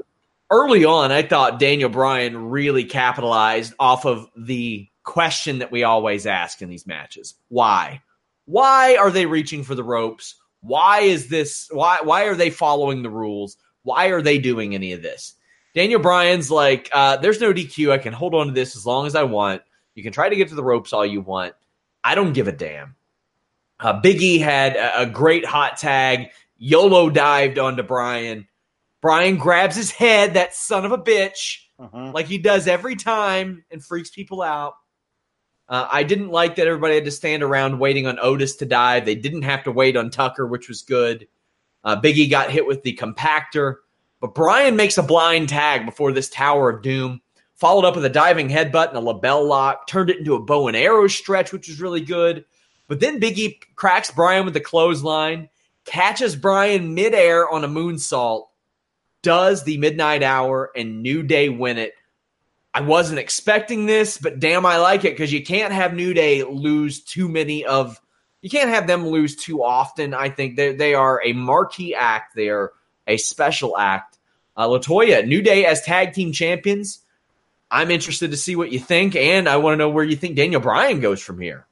early on, I thought Daniel Bryan really capitalized off of the question that we always ask in these matches: Why? Why are they reaching for the ropes? Why is this? Why? Why are they following the rules? Why are they doing any of this? Daniel Bryan's like, uh, there's no DQ. I can hold on to this as long as I want. You can try to get to the ropes all you want. I don't give a damn. Uh, Biggie had a, a great hot tag. YOLO dived onto Bryan. Bryan grabs his head, that son of a bitch, uh-huh. like he does every time, and freaks people out. Uh, I didn't like that everybody had to stand around waiting on Otis to dive. They didn't have to wait on Tucker, which was good. Uh, Biggie got hit with the compactor, but Bryan makes a blind tag before this Tower of Doom followed up with a diving headbutt and a LeBell Lock, turned it into a bow and arrow stretch, which was really good. But then Biggie cracks Bryan with the clothesline, catches Bryan midair on a moonsault, does the midnight hour, and New Day win it. I wasn't expecting this, but damn, I like it because you can't have New Day lose too many of. You can't have them lose too often. I think they they are a marquee act. They are a special act. Uh, Latoya, New Day as tag team champions. I'm interested to see what you think, and I want to know where you think Daniel Bryan goes from here.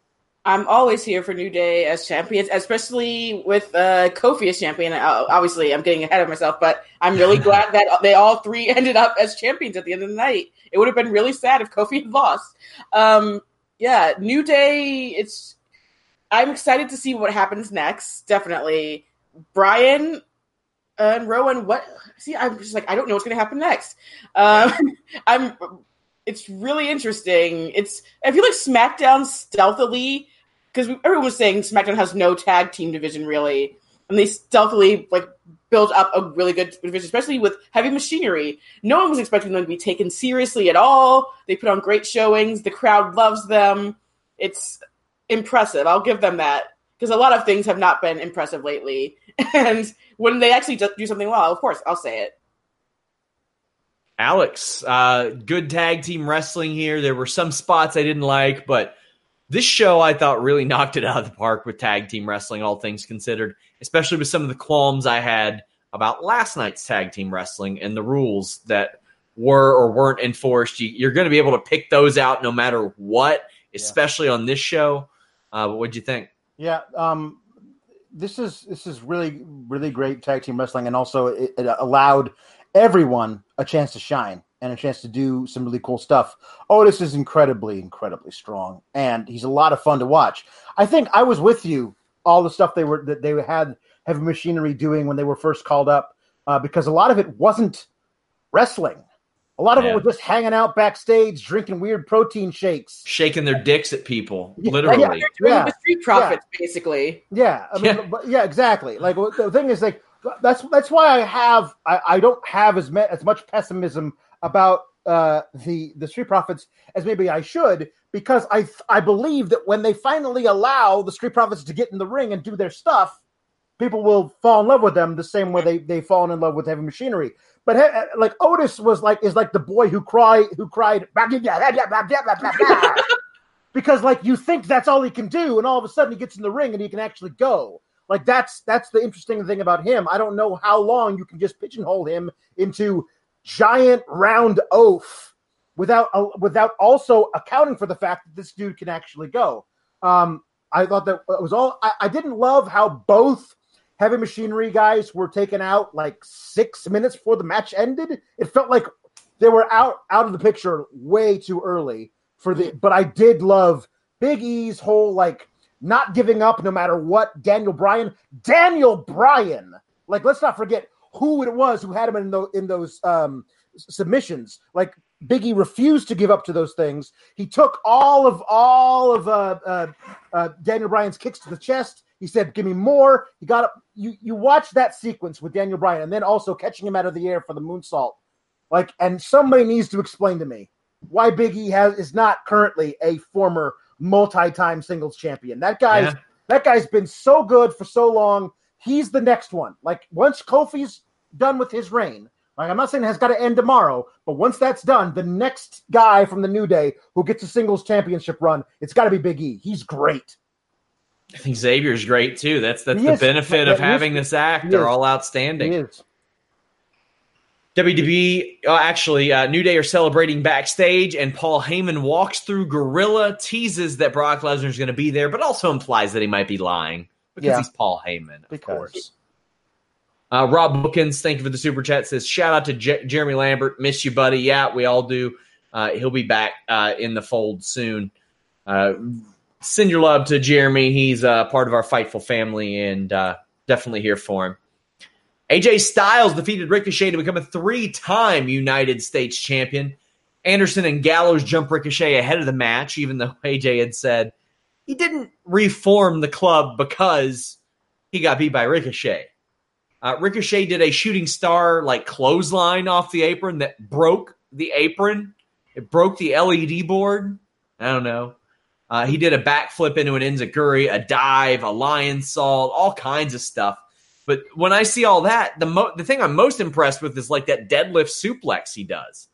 I'm always here for New Day as champions, especially with uh, Kofi as champion. Uh, obviously, I'm getting ahead of myself, but I'm really glad that they all three ended up as champions at the end of the night. It would have been really sad if Kofi had lost. Um, yeah, New Day. It's. I'm excited to see what happens next. Definitely, Bryan and Rowan. What? See, I'm just like I don't know what's going to happen next. Um, I'm it's really interesting. It's I feel like SmackDown stealthily because everyone was saying SmackDown has no tag team division really, and they stealthily like built up a really good division, especially with heavy machinery. No one was expecting them to be taken seriously at all. They put on great showings. The crowd loves them. It's impressive. I'll give them that because a lot of things have not been impressive lately. And when they actually do something well, of course, I'll say it. Alex, uh, good tag team wrestling here. There were some spots I didn't like, but this show I thought really knocked it out of the park with tag team wrestling, all things considered, especially with some of the qualms I had about last night's tag team wrestling and the rules that were or weren't enforced. You, are going to be able to pick those out no matter what, especially yeah. on this show. Uh, what'd you think? Yeah, um, this is this is really really great tag team wrestling, and also it, it allowed everyone a chance to shine and a chance to do some really cool stuff. Otis is incredibly, incredibly strong, and he's a lot of fun to watch. I think I was with you all the stuff they were that they had heavy machinery doing when they were first called up, uh, because a lot of it wasn't wrestling. A lot of yeah. it was just hanging out backstage, drinking weird protein shakes, shaking their dicks at people, literally. Yeah, yeah. the street profits, basically. Yeah, I mean, yeah. yeah, exactly. Like the thing is, like that's that's why I have I, I don't have as me, as much pessimism about uh, the the Street Profits as maybe I should because I I believe that when they finally allow the Street Profits to get in the ring and do their stuff, people will fall in love with them the same way they they fallen in love with Heavy Machinery. But like Otis was like is like the boy who cried who cried because like you think that's all he can do, and all of a sudden he gets in the ring and he can actually go. Like that's that's the interesting thing about him. I don't know how long you can just pigeonhole him into giant round oaf without uh, without also accounting for the fact that this dude can actually go. Um, I thought that it was all. I, I didn't love how both heavy machinery guys were taken out like six minutes before the match ended. It felt like they were out out of the picture way too early for the. But I did love Big E's whole like not giving up no matter what. Daniel Bryan, Daniel Bryan. Like let's not forget who it was who had him in, the, in those um, submissions. Like Biggie refused to give up to those things. He took all of all of uh, uh, uh, Daniel Bryan's kicks to the chest. He said, "Give me more." He got up. You you watch that sequence with Daniel Bryan, and then also catching him out of the air for the moonsault. Like, and somebody needs to explain to me why Biggie has is not currently a former multi-time singles champion. That guy's yeah. that guy's been so good for so long he's the next one. Like once Kofi's done with his reign, like I'm not saying it has got to end tomorrow, but once that's done, the next guy from the New Day who gets a singles championship run, it's got to be Big E. He's great. I think Xavier's great too. That's that's he the is. benefit of having is. this act. They're all outstanding. WWE, uh, actually, uh, New Day are celebrating backstage, and Paul Heyman walks through Gorilla, teases that Brock Lesnar is going to be there, but also implies that he might be lying because yeah. he's Paul Heyman, of because. course. Uh, Rob Bookins, thank you for the super chat. Says shout out to J- Jeremy Lambert, miss you, buddy. Yeah, we all do. Uh, he'll be back uh, in the fold soon. Uh, send your love to Jeremy. He's uh, part of our Fightful family and uh, definitely here for him. AJ Styles defeated Ricochet to become a three-time United States champion. Anderson and Gallows jump Ricochet ahead of the match, even though AJ had said he didn't reform the club because he got beat by Ricochet. Uh, Ricochet did a shooting star like clothesline off the apron that broke the apron. It broke the LED board. I don't know. Uh, he did a backflip into an enziguri, a dive, a Lionsault, all kinds of stuff. But when I see all that, the mo- the thing I'm most impressed with is like that deadlift suplex he does.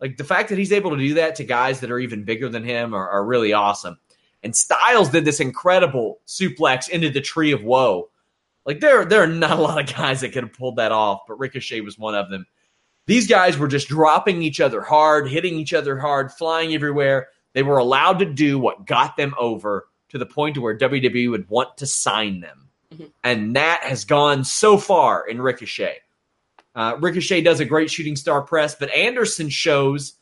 Like the fact that he's able to do that to guys that are even bigger than him are, are really awesome. And Styles did this incredible suplex into the tree of woe. Like there, there are not a lot of guys that could have pulled that off, but Ricochet was one of them. These guys were just dropping each other hard, hitting each other hard, flying everywhere. They were allowed to do what got them over to the point where WWE would want to sign them. Mm-hmm. And that has gone so far in Ricochet. Uh, Ricochet does a great shooting star press, but Anderson shows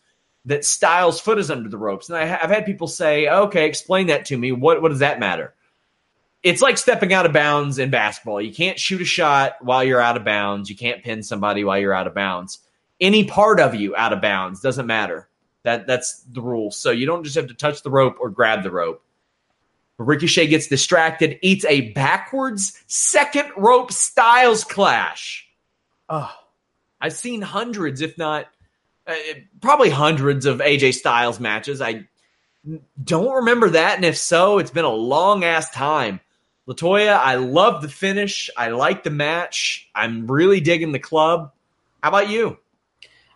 that Styles' foot is under the ropes. And I, have had people say, okay, explain that to me. What, what does that matter? It's like stepping out of bounds in basketball. You can't shoot a shot while you're out of bounds. You can't pin somebody while you're out of bounds. Any part of you out of bounds doesn't matter. That that's the rule. So you don't just have to touch the rope or grab the rope. Ricochet gets distracted, eats a backwards second rope styles clash. Oh. I've seen hundreds, if not uh, probably hundreds of AJ Styles matches. I don't remember that, and if so, it's been a long ass time. Latoya, I love the finish. I like the match. I'm really digging the club. How about you?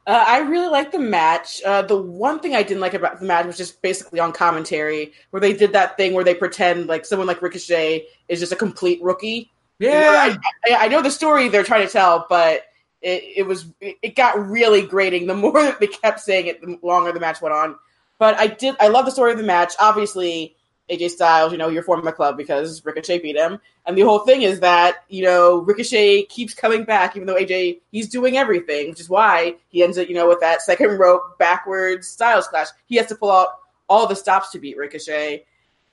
Uh, I really like the match. Uh, the one thing I didn't like about the match was just basically on commentary, where they did that thing where they pretend like someone like Ricochet is just a complete rookie. Yeah, I, I, I know the story they're trying to tell, but it, it was it got really grating. The more that they kept saying it, the longer the match went on. But I did I love the story of the match. Obviously, AJ Styles, you know, you're forming the club because Ricochet beat him. And the whole thing is that, you know, Ricochet keeps coming back, even though AJ, he's doing everything, which is why he ends up, you know, with that second rope backwards Styles clash. He has to pull out all the stops to beat Ricochet.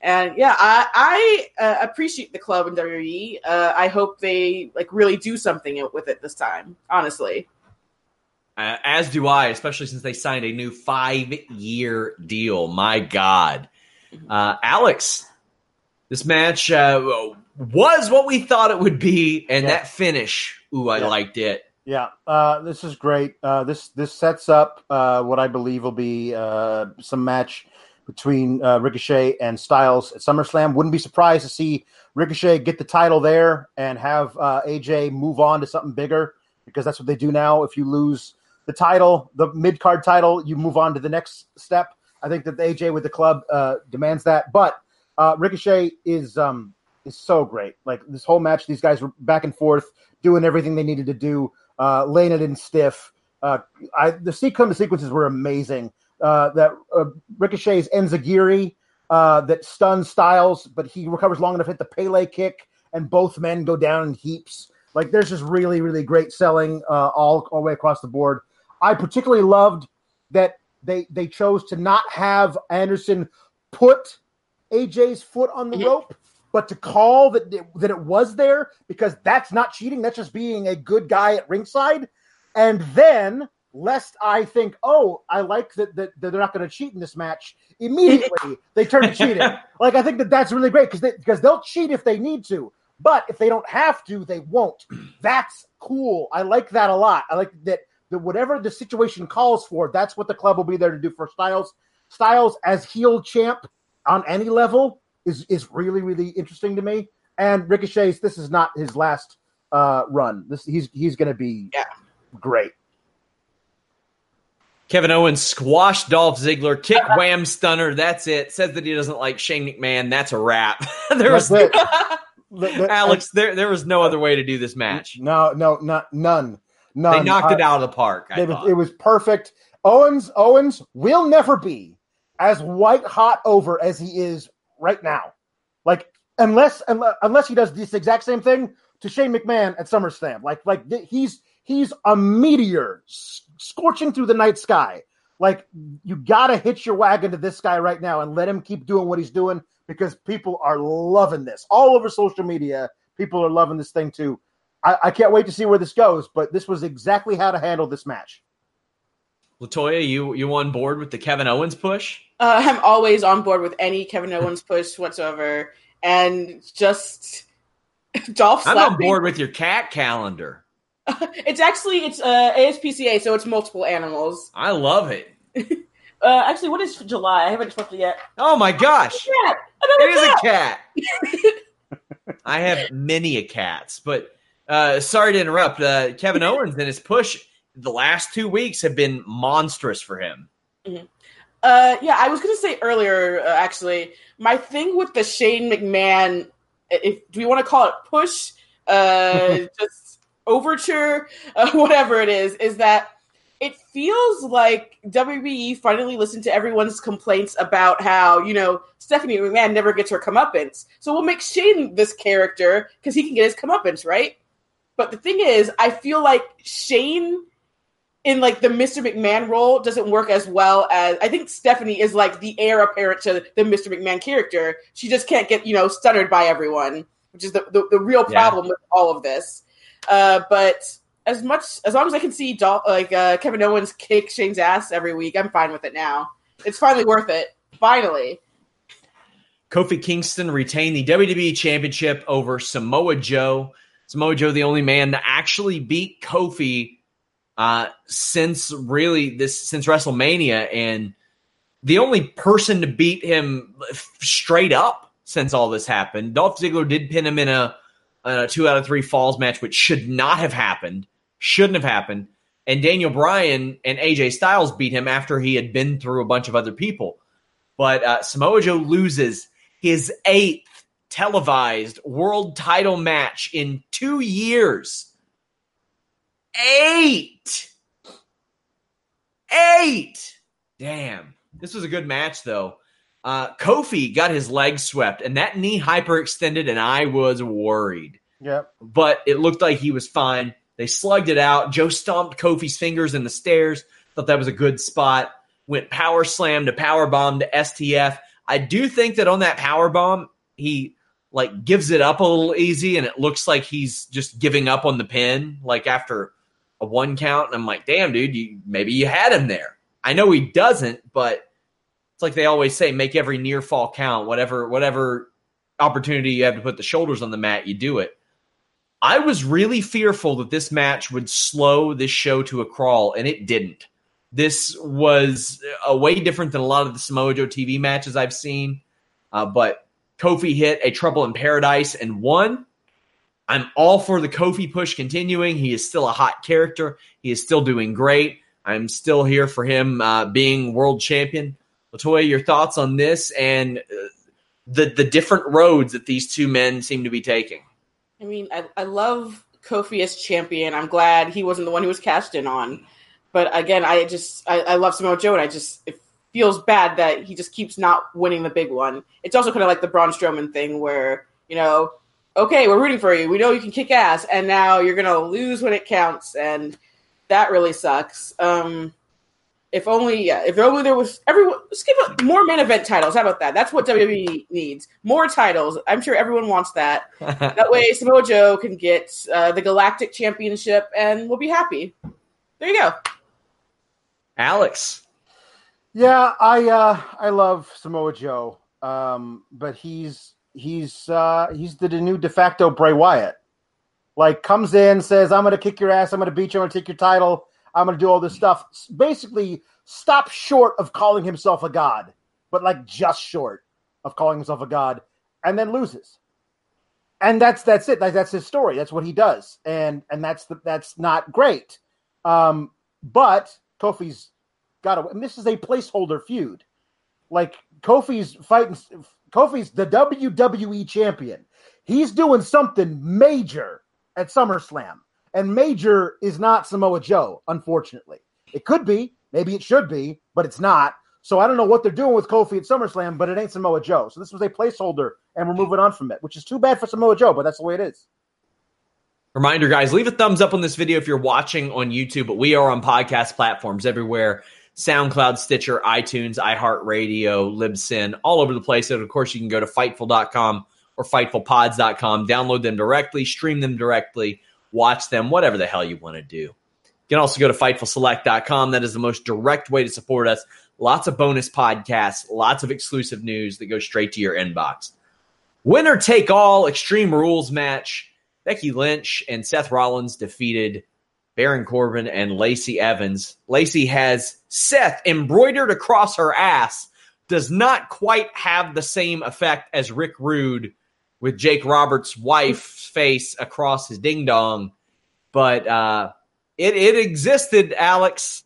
And yeah, I, I uh, appreciate the club in WWE. Uh, I hope they like really do something with it this time, honestly. Uh, as do I, especially since they signed a new five year deal. My God. Uh, Alex, this match uh, was what we thought it would be, and yeah. that finish, ooh, I yeah. liked it. Yeah, uh, this is great. Uh, this this sets up uh, what I believe will be uh, some match between uh, Ricochet and Styles at SummerSlam. Wouldn't be surprised to see Ricochet get the title there and have uh, AJ move on to something bigger because that's what they do now. If you lose the title, the mid card title, you move on to the next step. I think that the AJ with the club uh, demands that. But uh, Ricochet is um, is so great. Like this whole match, these guys were back and forth, doing everything they needed to do, uh, laying it in stiff. Uh, I, the sequence sequences were amazing. Uh, that uh, Ricochet's Enziguri uh, that stuns Styles, but he recovers long enough to hit the Pele kick, and both men go down in heaps. Like there's just really, really great selling uh, all all the way across the board. I particularly loved that they they chose to not have Anderson put AJ's foot on the rope, but to call that that it was there because that's not cheating. That's just being a good guy at ringside. And then, lest I think, oh, I like that, that, that they're not going to cheat in this match. Immediately, they turn to cheating. like I think that that's really great because they, because they'll cheat if they need to, but if they don't have to, they won't. That's cool. I like that a lot. I like that that whatever the situation calls for, that's what the club will be there to do for Styles. Styles as heel champ on any level is is really really interesting to me. And Ricochet's this is not his last uh, run. This he's he's going to be yeah. great. Kevin Owens squashed Dolph Ziggler, kick wham stunner. That's it. Says that he doesn't like Shane McMahon. That's a wrap. there was Alex. there there was no other way to do this match. No, no, not none. None. They knocked it out of the park. It was, it was, perfect. Owens Owens will never be as white hot over as he is right now. Like unless unless he does this exact same thing to Shane McMahon at SummerSlam. Like like he's he's a meteor scorching through the night sky. Like you got to hitch your wagon to this guy right now and let him keep doing what he's doing because people are loving this all over social media. People are loving this thing too. I, I can't wait to see where this goes, but this was exactly how to handle this match. Latoya, you you on board with the Kevin Owens push? Uh, I'm always on board with any Kevin Owens push whatsoever, and just Dolph. I'm on board with your cat calendar. it's actually it's uh, ASPCA, so it's multiple animals. I love it. uh, actually, what is July? I haven't checked it yet. Oh my gosh! Cat. It cat. is a cat. I have many a cats, but uh, sorry to interrupt. Uh, Kevin Owens and his push the last two weeks have been monstrous for him. Mm-hmm. Uh, yeah, I was going to say earlier, uh, actually, my thing with the Shane McMahon, if do we want to call it push, uh, just overture, uh, whatever it is, is that it feels like WBE finally listened to everyone's complaints about how, you know, Stephanie McMahon never gets her comeuppance. So we'll make Shane this character because he can get his comeuppance, right? But the thing is, I feel like Shane in like the Mr. McMahon role doesn't work as well as I think Stephanie is like the heir apparent to the Mr. McMahon character. She just can't get, you know, stuttered by everyone, which is the, the, the real problem yeah. with all of this. Uh, but as much as long as I can see Dol- like uh, Kevin Owens kick Shane's ass every week, I'm fine with it now. It's finally worth it. Finally. Kofi Kingston retained the WWE Championship over Samoa Joe. Samoa Joe, the only man to actually beat Kofi uh, since really this since WrestleMania, and the only person to beat him straight up since all this happened. Dolph Ziggler did pin him in a, a two out of three falls match, which should not have happened, shouldn't have happened. And Daniel Bryan and AJ Styles beat him after he had been through a bunch of other people. But uh, Samoa Joe loses his eighth televised world title match in two years. Eight. Eight. Damn. This was a good match, though. Uh, Kofi got his leg swept, and that knee hyperextended, and I was worried. Yep. But it looked like he was fine. They slugged it out. Joe stomped Kofi's fingers in the stairs. Thought that was a good spot. Went power slam to power bomb to STF. I do think that on that power bomb, he like gives it up a little easy, and it looks like he's just giving up on the pin, like after a one count. And I'm like, damn, dude, you maybe you had him there. I know he doesn't, but it's like they always say, make every near fall count. Whatever, whatever opportunity you have to put the shoulders on the mat, you do it. I was really fearful that this match would slow this show to a crawl, and it didn't. This was a way different than a lot of the Samoa Joe TV matches I've seen. Uh, but Kofi hit a Trouble in Paradise and won. I'm all for the Kofi push continuing. He is still a hot character. He is still doing great. I'm still here for him uh, being world champion. Latoya, your thoughts on this and uh, the the different roads that these two men seem to be taking? I mean, I, I love Kofi as champion. I'm glad he wasn't the one who was cashed in on. But again, I just I, I love Samoa Joe, and I just it feels bad that he just keeps not winning the big one. It's also kind of like the Braun Strowman thing, where you know, okay, we're rooting for you. We know you can kick ass, and now you're gonna lose when it counts, and that really sucks. Um, if only, yeah, if only there was everyone. Let's give it more main event titles. How about that? That's what WWE needs. More titles. I'm sure everyone wants that. that way, Samoa Joe can get uh, the Galactic Championship, and we'll be happy. There you go. Alex. Yeah, I uh, I love Samoa Joe, um, but he's he's uh, he's the new de facto Bray Wyatt. Like comes in, says, "I'm going to kick your ass. I'm going to beat you. I'm going to take your title." I'm going to do all this stuff. Basically, stop short of calling himself a god, but like just short of calling himself a god, and then loses. And that's that's it. Like that's his story. That's what he does, and and that's the, that's not great. Um, but Kofi's got to. And this is a placeholder feud. Like Kofi's fighting. Kofi's the WWE champion. He's doing something major at SummerSlam and Major is not Samoa Joe, unfortunately. It could be, maybe it should be, but it's not. So I don't know what they're doing with Kofi at SummerSlam, but it ain't Samoa Joe. So this was a placeholder, and we're moving on from it, which is too bad for Samoa Joe, but that's the way it is. Reminder, guys, leave a thumbs up on this video if you're watching on YouTube, but we are on podcast platforms everywhere SoundCloud, Stitcher, iTunes, iHeartRadio, Libsyn, all over the place. And of course, you can go to Fightful.com or FightfulPods.com, download them directly, stream them directly watch them, whatever the hell you want to do. You can also go to FightfulSelect.com. That is the most direct way to support us. Lots of bonus podcasts, lots of exclusive news that go straight to your inbox. Winner take all Extreme Rules match. Becky Lynch and Seth Rollins defeated Baron Corbin and Lacey Evans. Lacey has Seth embroidered across her ass. Does not quite have the same effect as Rick Rude with Jake Roberts' wife's face across his ding dong, but uh, it it existed, Alex.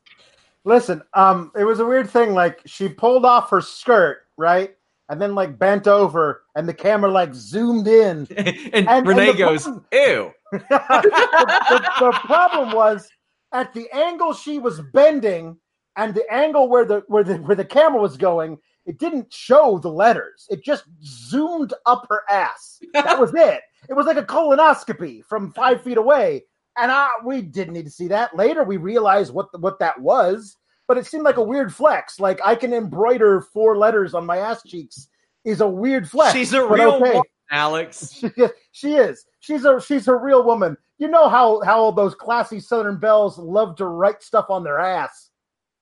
Listen, um, it was a weird thing. Like she pulled off her skirt, right, and then like bent over, and the camera like zoomed in, and, and Renee and goes, problem, "Ew." the, the, the problem was at the angle she was bending, and the angle where the where the where the camera was going it didn't show the letters. It just zoomed up her ass. That was it. It was like a colonoscopy from five feet away. And I, we didn't need to see that. Later, we realized what the, what that was, but it seemed like a weird flex. Like I can embroider four letters on my ass cheeks is a weird flex. She's a real okay. woman, Alex. She, she is. She's a she's a real woman. You know how how those classy Southern belles love to write stuff on their ass.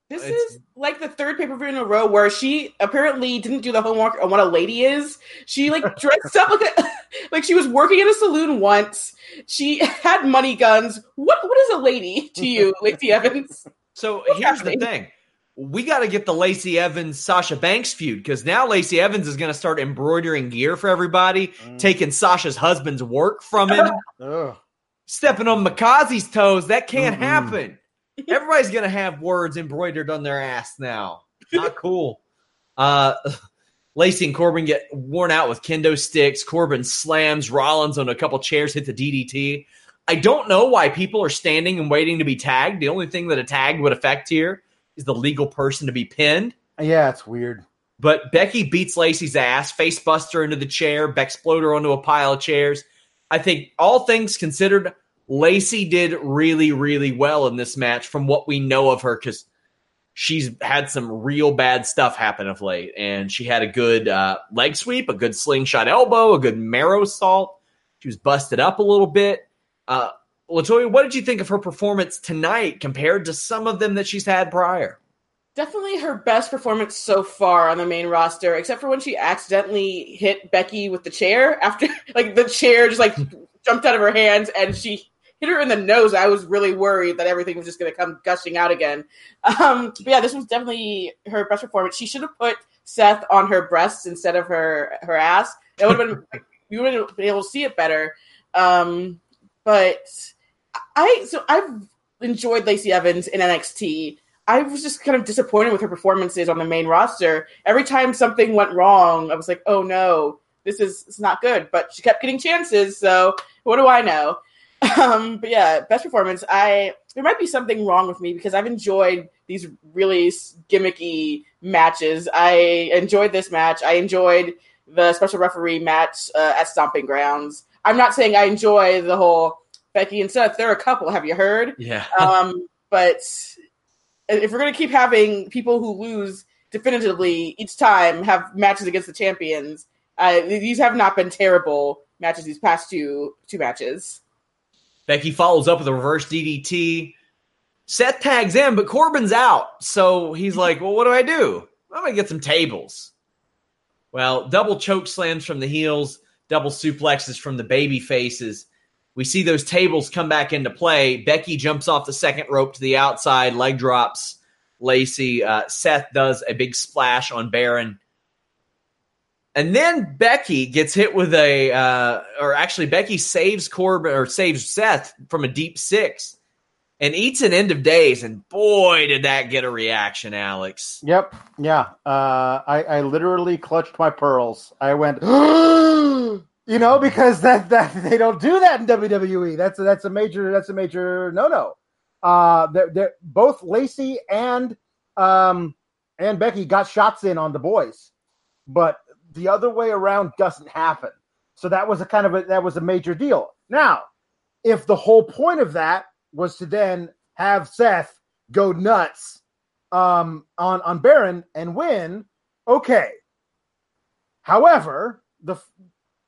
This it's, is like the third pay per view in a row where she apparently didn't do the homework on what a lady is. She like dressed up like a, like she was working in a saloon once. She had money guns. What what is a lady to you, Lacey Evans? So What's here's happening? the thing: we got to get the Lacey Evans Sasha Banks feud because now Lacey Evans is going to start embroidering gear for everybody, Mm. taking Sasha's husband's work from him, Ugh. stepping on Mikaze's toes. That can't Mm-mm. happen. Everybody's going to have words embroidered on their ass now. Not cool. Uh, Lacey and Corbin get worn out with kendo sticks. Corbin slams Rollins on a couple chairs, hit the DDT. I don't know why people are standing and waiting to be tagged. The only thing that a tag would affect here is the legal person to be pinned. Yeah, it's weird. But Becky beats Lacey's ass, face buster into the chair, Bexploder onto a pile of chairs. I think all things considered, Lacey did really, really well in this match from what we know of her because she's had some real bad stuff happen of late. And she had a good uh, leg sweep, a good slingshot elbow, a good marrow salt. She was busted up a little bit. Uh, Latoya, what did you think of her performance tonight compared to some of them that she's had prior? Definitely her best performance so far on the main roster, except for when she accidentally hit Becky with the chair after, like, the chair just like jumped out of her hands and she hit her in the nose. I was really worried that everything was just going to come gushing out again. Um, but yeah, this was definitely her best performance. She should have put Seth on her breasts instead of her her ass. That would have been you would have been able to see it better. Um, but I so I've enjoyed Lacey Evans in NXT. I was just kind of disappointed with her performances on the main roster. Every time something went wrong, I was like, "Oh no, this is it's not good." But she kept getting chances, so what do I know? Um, but yeah, best performance. I there might be something wrong with me because I've enjoyed these really gimmicky matches. I enjoyed this match. I enjoyed the special referee match uh, at Stomping Grounds. I'm not saying I enjoy the whole Becky and Seth. They're a couple. Have you heard? Yeah. um, but if we're gonna keep having people who lose definitively each time have matches against the champions, uh, these have not been terrible matches. These past two two matches. Becky follows up with a reverse DDT. Seth tags in, but Corbin's out. So he's like, Well, what do I do? I'm going to get some tables. Well, double choke slams from the heels, double suplexes from the baby faces. We see those tables come back into play. Becky jumps off the second rope to the outside, leg drops Lacey. Uh, Seth does a big splash on Baron. And then Becky gets hit with a, uh, or actually Becky saves Corbin or saves Seth from a deep six and eats an end of days. And boy, did that get a reaction, Alex. Yep. Yeah. Uh, I, I literally clutched my pearls. I went, you know, because that that they don't do that in WWE. That's a, that's a major that's a major no no. Uh, they're, they're, both Lacey and um and Becky got shots in on the boys, but the other way around doesn't happen. So that was a kind of a that was a major deal. Now, if the whole point of that was to then have Seth go nuts um, on on Baron and win, okay. However, the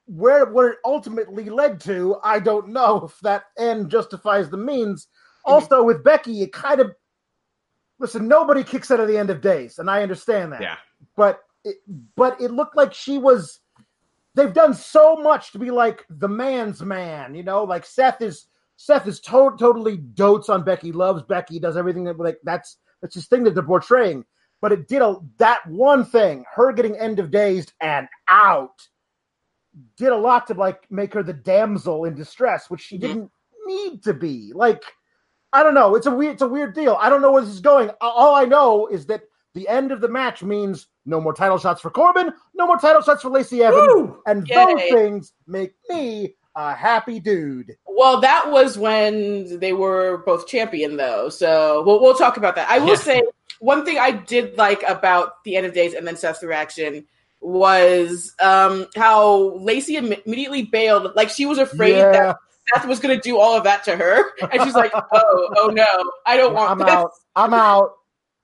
where what it ultimately led to, I don't know if that end justifies the means. Also, with Becky, it kind of listen. Nobody kicks out of the end of days, and I understand that. Yeah. but it, but it looked like she was. They've done so much to be like the man's man, you know. Like Seth is Seth is to- totally dotes on Becky, loves Becky, does everything that like that's that's his thing that they're portraying. But it did a that one thing, her getting end of dazed and out, did a lot to like make her the damsel in distress, which she didn't need to be. Like, I don't know. It's a weird, it's a weird deal. I don't know where this is going. All I know is that the end of the match means no more title shots for Corbin, no more title shots for Lacey Evans, Woo! and Yay. those things make me a happy dude. Well, that was when they were both champion, though. So we'll we'll talk about that. I will Yeah. say one thing I did like about the end of days and then Seth's reaction was um, how Lacey Im- immediately bailed. Like she was afraid Yeah. that Seth was going to do all of that to her, and she's like, "Oh, oh no, I don't want I'm this. out. I'm out.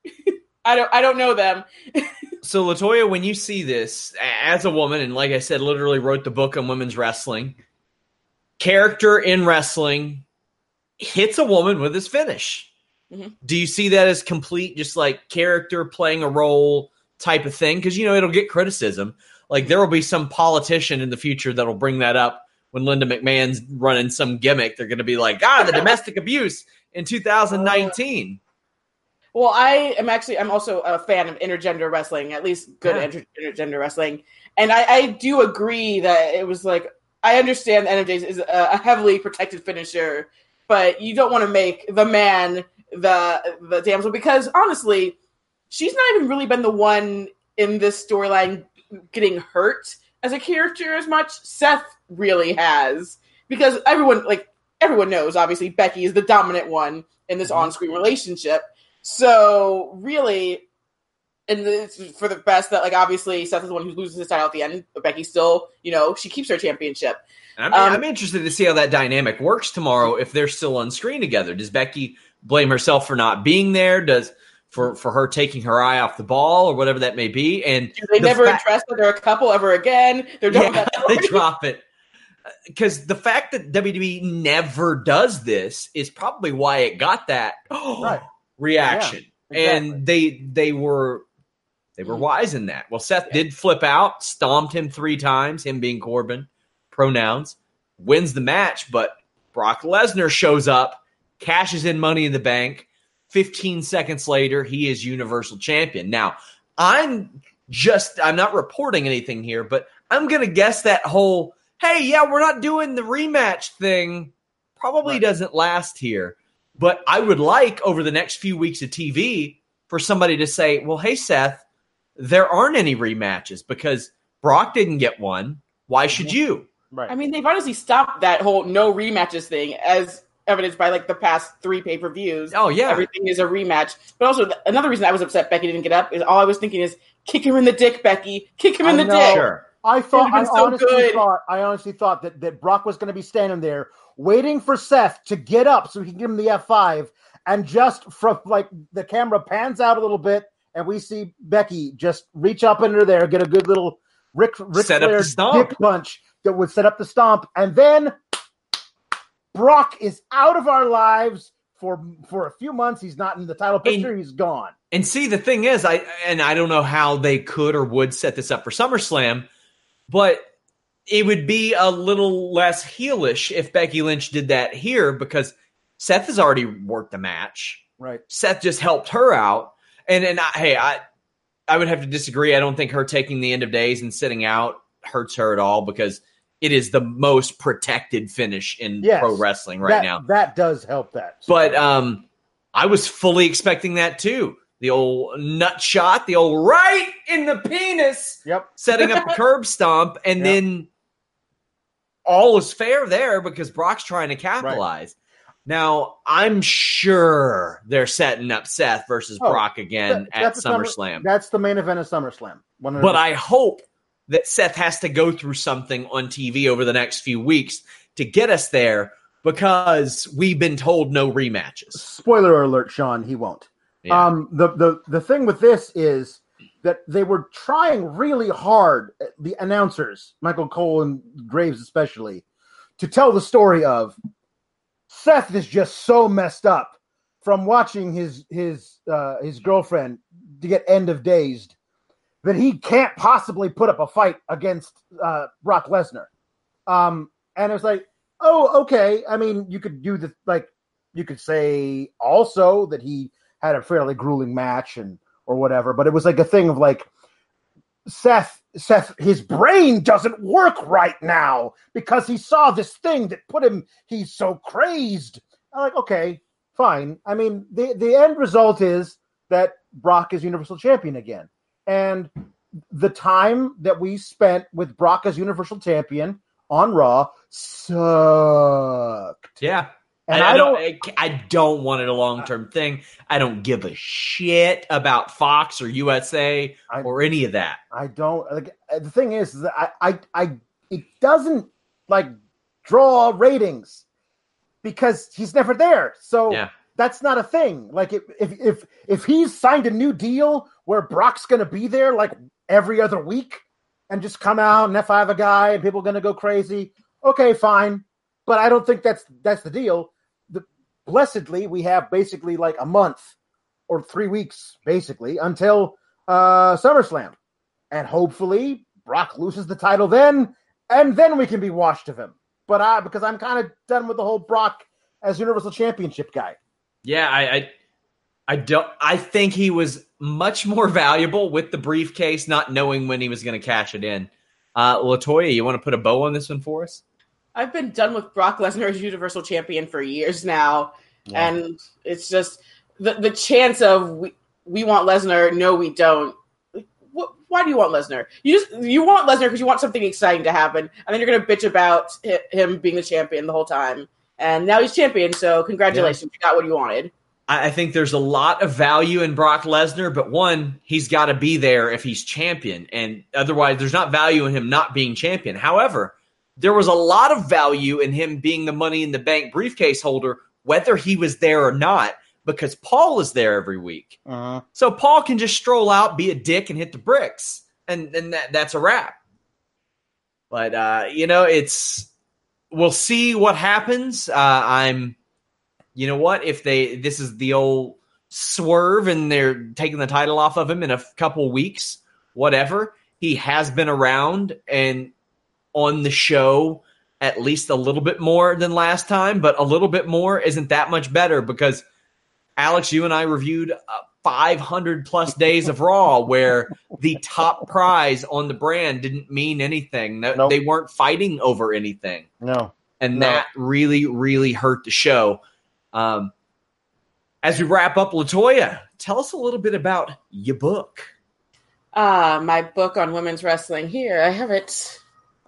I don't, I don't know them." So, Latoya, when you see this as a woman, and like I said, literally wrote the book on women's wrestling, character in wrestling hits a woman with his finish. Mhm. Do you see that as complete, just like character playing a role type of thing? Because, you know, it'll get criticism. Like, there will be some politician in the future that'll bring that up when Linda McMahon's running some gimmick. They're going to be like, ah, the domestic abuse in 2019. Well, I am actually I'm also a fan of intergender wrestling, at least good Yeah. inter- intergender wrestling, and I, I do agree that it was like I understand of days is a, a heavily protected finisher, but you don't want to make the man the the damsel because honestly, she's not even really been the one in this storyline getting hurt as a character as much. Seth really has because everyone like everyone knows obviously Becky is the dominant one in this mm-hmm. on-screen relationship. So really, and it's for the best that like obviously Seth is the one who loses his title at the end, but Becky still, you know, she keeps her championship. I'm, Um, I'm interested to see how that dynamic works tomorrow if they're still on screen together. Does Becky blame herself for not being there? Does for for her taking her eye off the ball or whatever that may be? And Do they the never fact- address that they're a couple ever again? They're done with yeah, that they drop it because the fact that WWE never does this is probably why it got that Right. reaction, Yeah, exactly. and they they were they were mm. wise in that. Well, Seth did flip out, stomped him three times, him being Corbin, pronouns, wins the match, but Brock Lesnar shows up, cashes in Money in the Bank. 15 seconds later, he is Universal Champion. Now, I'm just, I'm not reporting anything here, but I'm going to guess that whole, hey, yeah, we're not doing the rematch thing probably Right. doesn't last here. But I would like over the next few weeks of TV for somebody to say, well, hey, Seth, there aren't any rematches because Brock didn't get one. Why should you? Right. I mean, they've honestly stopped that whole no rematches thing, as evidenced by like the past three pay per views. Oh, yeah. everything is a rematch. But also, th- another reason I was upset Becky didn't get up is all I was thinking is kick him in the dick, Becky, kick him in the know. dick. Sure. I thought I so honestly good. thought I honestly thought that, that Brock was going to be standing there waiting for Seth to get up so he can give him the F five, and just from like the camera pans out a little bit, and we see Becky just reach up under there, get a good little Rick Rick Set Flair stomp. dick punch that would set up the stomp, and then Brock is out of our lives for for a few months. He's not in the title picture. he's gone. And see, the thing is, I and I don't know how they could or would set this up for SummerSlam, but it would be a little less heelish if Becky Lynch did that here because Seth has already worked the match. Right. Seth just helped her out, and and I, hey, I I would have to disagree. I don't think her taking the end of days and sitting out hurts her at all because it is the most protected finish in Yes. pro wrestling right that, now. that does help that. But um, I was fully expecting that too. The old nut shot, the old right in the penis, yep. setting up a curb stomp, and Yeah. then all is fair there because Brock's trying to capitalize. Now I'm sure they're setting up Seth versus Oh, Brock again That- at a Summer- SummerSlam. That's the main event of SummerSlam. 100%. But I hope that Seth has to go through something on TV over the next few weeks to get us there because we've been told no rematches. spoiler alert, Sean, he won't. Yeah. Um, the the the thing with this is that they were trying really hard, the announcers, Michael Cole and Graves especially, to tell the story of Seth is just so messed up from watching his his uh, his girlfriend to get end of days that he can't possibly put up a fight against uh, Brock Lesnar. Um, and it was like, oh, okay. I mean, you could do the like you could say also that he had a fairly grueling match and or whatever, but it was like a thing of like Seth Seth his brain doesn't work right now because he saw this thing that put him he's so crazed. I'm like, okay, fine. I mean, the the end result is that Brock is Universal Champion again. And the time that we spent with Brock as Universal Champion on Raw sucked. Yeah. And I, I, don't. I, I don't want it a long term thing. I don't give a shit about Fox or USA I- or any of that. I don't like uh, the thing is that I, I I it doesn't like draw ratings because he's never there. So Yeah. that's not a thing. Like if if if he's signed a new deal where Brock's gonna be there like every other week and just come out and F5 a guy and people are gonna go crazy, okay, fine. But I don't think that's that's the deal. The blessedly we have basically like a month or three weeks basically until uh SummerSlam and hopefully Brock loses the title then, and then we can be washed of him. But I, because I'm kind of done with the whole Brock as Universal Championship guy. Yeah, I, I I don't. I think he was much more valuable with the briefcase, not knowing when he was going to cash it in. Uh, Latoya, you want to put a bow on this one for us? I've been done with Brock Lesnar as Universal Champion for years now, yeah. and it's just the the chance of we we want Lesnar, no, we don't. Why do you want Lesnar? You just you want Lesnar because you want something exciting to happen, and then you're gonna bitch about him being the champion the whole time. And now he's champion, so congratulations, yeah. you got what you wanted. I think there's a lot of value in Brock Lesnar, but one, he's got to be there if he's champion, and otherwise, there's not value in him not being champion. However, there was a lot of value in him being the Money in the Bank briefcase holder, whether he was there or not, because Paul is there every week. Uh-huh. So Paul can just stroll out, be a dick, and hit the bricks, and and that that's a wrap. But uh, you know, it's we'll see what happens. Uh, I'm, you know what, if they this is the old swerve and they're taking the title off of him in a couple weeks, whatever. He has been around and on the show at least a little bit more than last time, but a little bit more isn't that much better because Alex, you and I reviewed uh, 500 plus days of Raw where the top prize on the brand didn't mean anything. Nope. They weren't fighting over anything. No. And no. that really, really hurt the show. Um, as we wrap up, Latoya, tell us a little bit about your book. Ah, uh, my book on women's wrestling. Here, I have it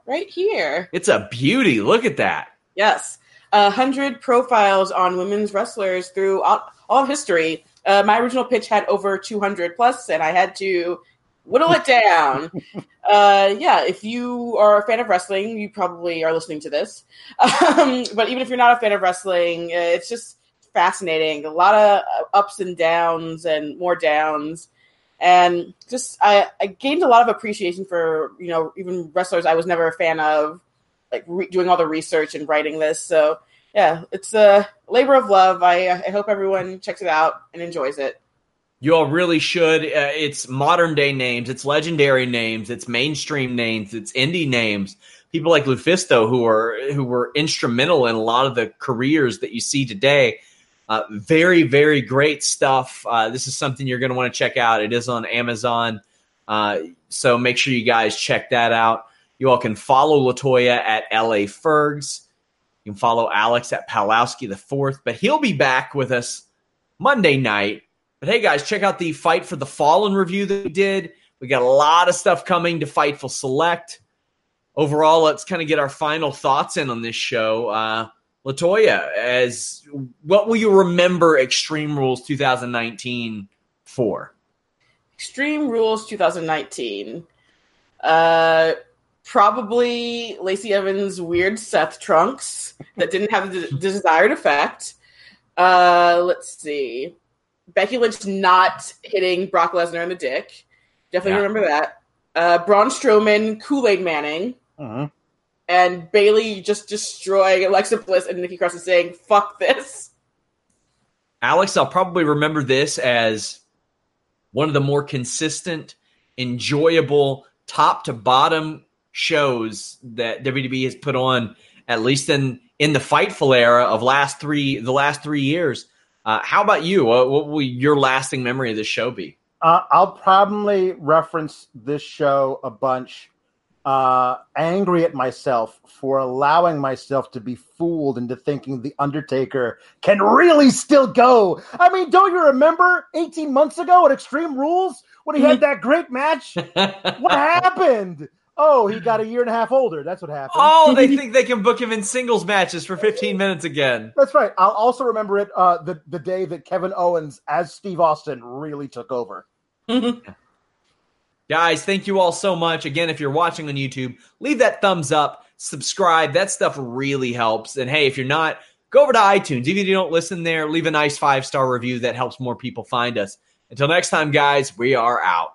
right here. It's a beauty. Look at that. Yes. A hundred profiles on women's wrestlers through all, all of history. Uh, my original pitch had over 200 plus, and I had to whittle it down. uh, yeah, if you are a fan of wrestling, you probably are listening to this. Um, but even if you're not a fan of wrestling, uh, it's just fascinating. A lot of ups and downs, and more downs and just I, I gained a lot of appreciation for you know even wrestlers I was never a fan of, like re- doing all the research and writing this. So yeah, it's a labor of love. I I hope everyone checks it out and enjoys it. You all really should. Uh, it's modern day names, it's legendary names, it's mainstream names, it's indie names. People like LuFisto who are who were instrumental in a lot of the careers that you see today. Uh, very, very great stuff. Uh, this is something you're going to want to check out. It is on Amazon. Uh, so make sure you guys check that out. You all can follow Latoya at LA Fergs. You can follow Alex at Palowski the fourth, but he'll be back with us Monday night. But hey, guys, check out the Fight for the Fallen review that we did. We got a lot of stuff coming to Fightful Select. Overall, let's kind of get our final thoughts in on this show. Latoya, as what will you remember Extreme Rules 2019 for? Extreme Rules 2019. Uh, probably Lacey Evans' weird Seth trunks that didn't have the desired effect. Uh, let's see. Becky Lynch not hitting Brock Lesnar in the dick. Definitely yeah. remember that. Uh, Braun Strowman, Kool Aid Manning. Uh-huh and Bayley just destroying Alexa Bliss and Nikki Cross and saying "fuck this." Alex, I'll probably remember this as one of the more consistent, enjoyable, top to bottom shows that WWE has put on, at least in in the Fightful era of last three the last three years. Uh, how about you? What, what, will your lasting memory of this show be? Uh, I'll probably reference this show a bunch uh, angry at myself for allowing myself to be fooled into thinking the Undertaker can really still go. I mean, don't you remember 18 months ago at Extreme Rules when he had that great match? what happened? Oh, he got a year and a half older. That's what happened. Oh, they think they can book him in singles matches for 15 minutes again. That's right. I'll also remember it uh, the the day that Kevin Owens as Steve Austin really took over. Guys, thank you all so much. Again, if you're watching on YouTube, leave that thumbs up, subscribe. That stuff really helps. And hey, if you're not, go over to iTunes. Even if you don't listen there, leave a nice five star review. That helps more people find us. Until next time, guys, we are out.